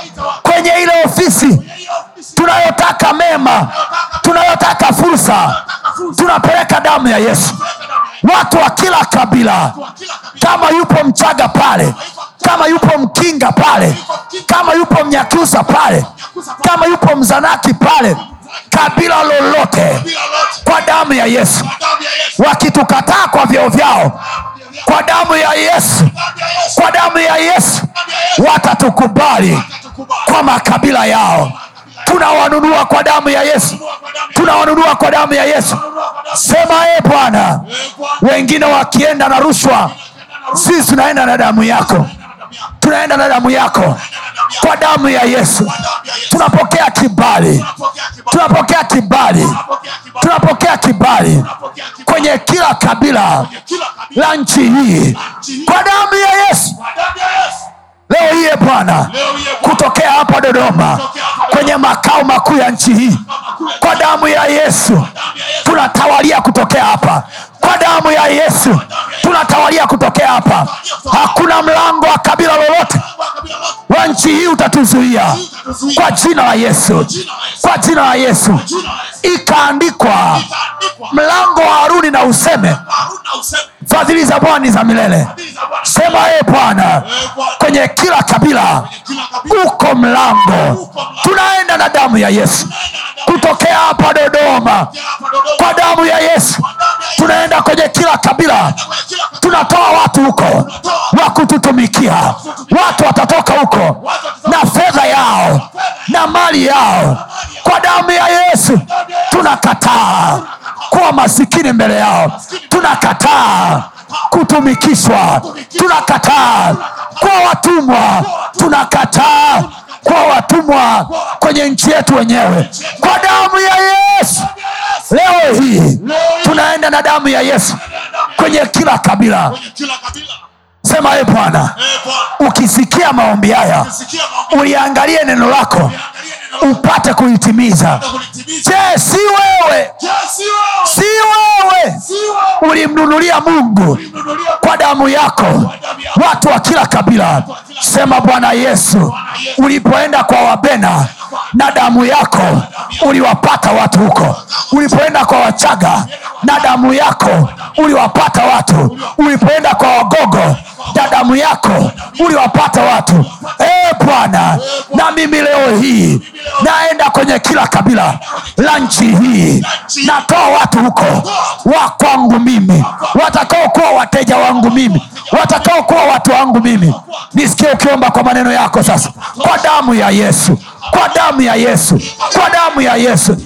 B: kwenye ile ofisi tunayotaka mema tunayotaka fursa. Tunapeleka damu ya yesu. Watu wa kila kabila kama yupo mchaga pale kama yupo mkinga pale kama yupo mnyakusa pale kama yupo mzanaki pale kabila lolote kwa damu ya yesu. Wakitukataa kwa vyeo vyao kwa damu ya yesu kwa damu ya Yesu watatukubali kwa makabila yao. Tunawanunua kwa damu ya yesu tunawanunua kwa damu ya yesu. Sema e Bwana wengine wakienda na rushwa sisi tunaenda na damu yako tunaenda na damu yako kwa damu ya yesu. Tunapokea kibali.
D: Tunapokea kibali.
B: Tunapokea kibali kwenye kila kabila la nchi hii. Kwa damu ya yesu leo hii e bwana
D: Bwana
B: kutokea hapa dodoma kwenye makao makuu ya nchi hii kwa damu ya yesu tunatawalia kutokea hapa. Kwa damu ya yesu tunatawalia kutokea hapa. Hakuna mlango wa kabila lolote wa nchi hii utatuzuia. Kwa jina la yesu. Kwa jina la Yesu. Ikaandikwa mlango wa haruni na useme fadhili za bwana ni za milele. Sema e bwana kwenye kila kabila uko mlango. Tunaenda na damu ya yesu. Kutokea hapa dodoma kwa damu ya yesu. Tunaenda kwenye kila kabila. Tunatoa watu huko wa kututumikia. Watu watatoka huko na fedha yao na mali yao. Kwa damu ya yesu tunakataa kuwa masikini mbele yao. Tunakataa kutumikishwa. Tunakataa kuwa watumwa. Tunakataa kuwa watumwa kwenye nchi yetu wenyewe. Kwa damu ya yesu. Leo hii tunaenda na damu ya yesu kwenye kila kabila. Sema e bwana
D: Eh,
B: ukisikia maombi haya uliangalie neno lako upate
D: kuitimiza.
B: Je si wewe?
D: Si wewe?
B: Si wewe?
D: Si wewe?
B: Ulimnunulia mungu kwa damu yako. watu wa kila kabila. Sema bwana yesu ulipoenda kwa wabena na damu yako uliwapata watu huko. Ulipoenda kwa wachaga na damu yako uliwapata watu. Ulipoenda kwa wagogo na damu yako uliwapata watu. E bwana. na mimi leo hii naenda kwenye kila kabila la nchi hii. Natoa watu huko. Wa kwangu mimi. Watakaokuwa wateja wangu mimi. Watakaokuwa watu wangu mimi. Nisikie ukiomba kwa maneno yako sasa. Kwa damu ya yesu. Kwa damu ya yesu. Kwa damu ya yesu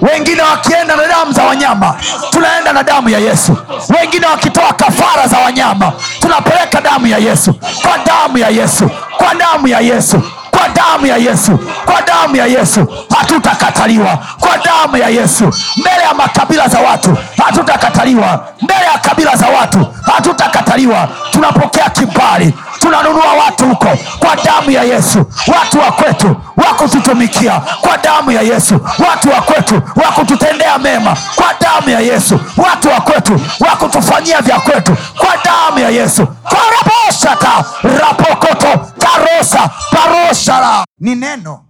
B: wengine wakienda na damu za wanyama tunaenda na damu ya yesu. Wengine wakitoa kafara za wanyama tunapeleka damu ya yesu. Kwa damu ya yesu kwa damu ya yesu kwa damu ya yesu kwa damu ya yesu. Hatutakataliwa. Kwa damu ya yesu. Mbele ya makabila za watu hatutakataliwa. Mbele ya kabila za watu hatutakataliwa. Tunapokea kibali tunanunua watu huko kwa damu ya yesu. Watu wa kwetu wa kututumikia kwa damu ya yesu. Watu wa kwetu wa kututendea mema kwa damu ya yesu. Watu wa kwetu wakutufanyia vya kwetu kwa damu ya yesu. Karaboshata rapokoto karosa paroshara. Ni neno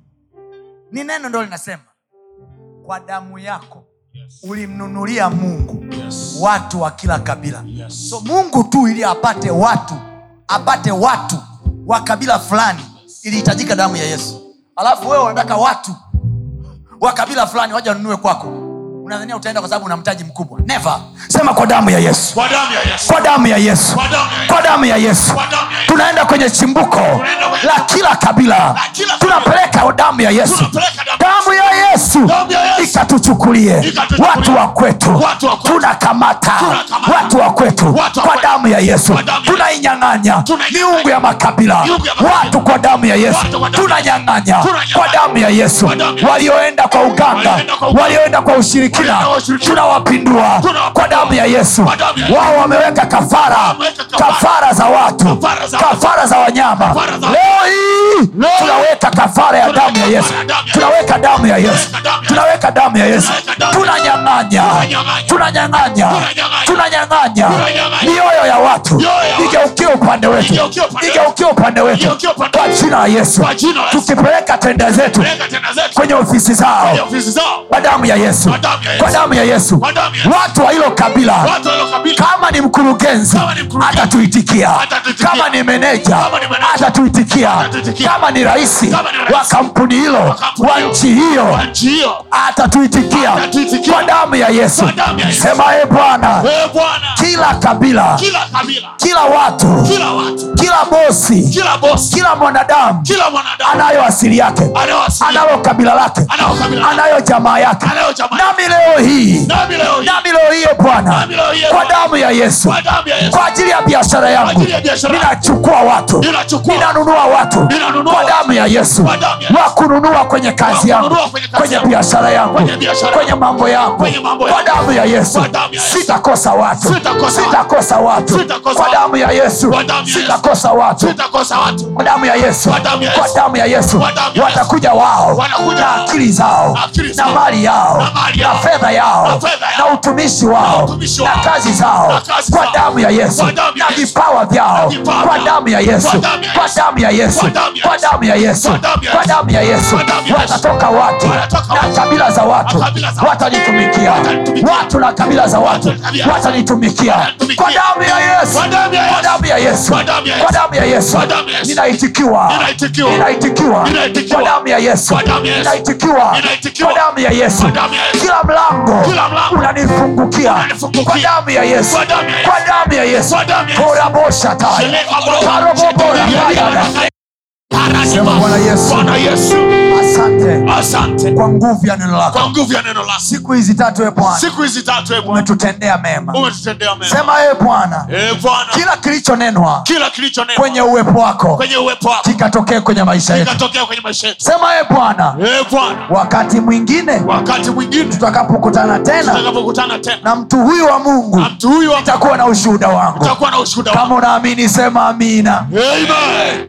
B: ni neno ndo linasema kwa damu yako ulimnunulia mungu watu wa kila kabila. So mungu tu ili apate watu apate watu wa kabila fulani ilihitajika damu ya yesu. Alafu wewe unataka watu wa kabila fulani waja wanunue kwako unadhania utaenda kwa sababu una mtaji mkubwa never sema kwa damu ya yesu
C: kwa damu ya yesu
B: kwa damu ya yesu
C: Kwa damu ya Yesu.
B: kwa damu ya yesu
C: Kwa damu ya Yesu.
B: tunaenda kwenye chimbuko la kila kabila tunapeleka damu ya yesu
C: damu-
B: ya yesu ikatuchukulie watu wa kwetu tunakamata watu wa kwetu kwa damu ya yesu tunainyang'anya miungu ya makabila watu kwa damu ya yesu tunanyang'anya kwa damu ya yesu walioenda kwa uganga
C: Walioenda kwa uganga.
B: Tunawapindua kwa damu ya yesu wao wameweka kafara
C: kafara.
B: za watu
C: Kafara za-
B: wanyama leo hii tunaweka kafara ya damu ya yesu tunaweka damu ya yesu
C: Tunaweka damu ya Yesu.
B: tunanyang'anya
C: Tunanyang'anya.
B: tunanyang'anya mioyo ya watu igeukie upande wetu
C: Igeukie upande wetu.
B: kwa jina la yesu tukipeleka tenda zetu kwenye ofisi zao kwa damu ya yesu
C: Kwa damu ya Yesu.
B: watu wa hilo kabila. Kama ni mkurugenzi atatuitikia. kama ni meneja atatuitikia. kama ni
C: rais.
B: wa kampuni hilo wa nchi hiyo atatuitikia. kwa damu ya yesu. Sema e bwana kila kabila
C: kila
B: watu
C: kila
B: bosi
C: kila
B: mwanadamu anayo asili yake analo kabila lake anayo jamaa yake. nami leo
C: leo hii
B: nami leo hii e bwana kwa damu ya yesu
C: kwa
B: ajili ya biashara yangu ninachukua watu ninanunua watu kwa damu ya yesu wa kununua kwenye kazi yangu
C: kwenye
B: biashara yangu
C: Kwenye
B: mambo yangu kwa damu ya yesu sitakosa watu
C: Sitakosa
B: watu kwa damu ya yesu sitakosa watu kwa damu ya yesu
C: Kwa damu ya Yesu.
B: watakuja wao na akili zao
C: Na
B: mali yao
C: Na yao.
B: Fedha yao
C: Na
B: utumishi wao na kazi zao kwa damu ya yesu na vipawa vyao kwa damu ya yesu
C: Kwa damu ya Yesu. Kwa damu ya Yesu. Kwa damu ya Yesu.
B: watatoka watu na kabila za watu watanitumikia watu na kabila za watu watanitumikia kwa damu ya yesu
C: Kwa damu ya Yesu. Kwa damu ya Yesu.
B: ninaitikiwa
C: Ninaitikiwa.
B: kwa damu ya yesu ninaitikiwa Kwa damu ya Yesu. kila mlango unanifungukia kwa damu ya yesu.
C: Kwa damu ya Yesu.
B: koraboshataya karobobora Bwana Yesu.
C: Bwana Yesu.
B: Asante.
C: Asante.
B: Kwa nguvu ya neno lako.
C: Kwa nguvu ya neno lako.
B: Siku hizi tatu ewe bwana.
C: Siku hizi tatu ewe Bwana.
B: Umetutendea mema.
C: Umetutendea mema.
B: Sema ewe bwana.
C: Ewe Bwana.
B: Kila kilichonenwa
C: kila kilichonenwa
B: kwenye uwepo wako
C: kwenye uwepo wako
B: kikatokee kwenye maisha yetu.
C: Kikatokee kwenye maisha yetu.
B: Sema ewe bwana.
C: Ewe Bwana.
B: Wakati mwingine
C: wakati mwingine
B: tutakapokutana tena
C: tutakapokutana tena
B: na mtu huyu wa mungu
C: na mtu huyu wa-
B: itakuwa na ushuhuda wangu.
C: utakuwa na ushuhuda wangu.
B: kama unaamini sema amina.
C: Amen.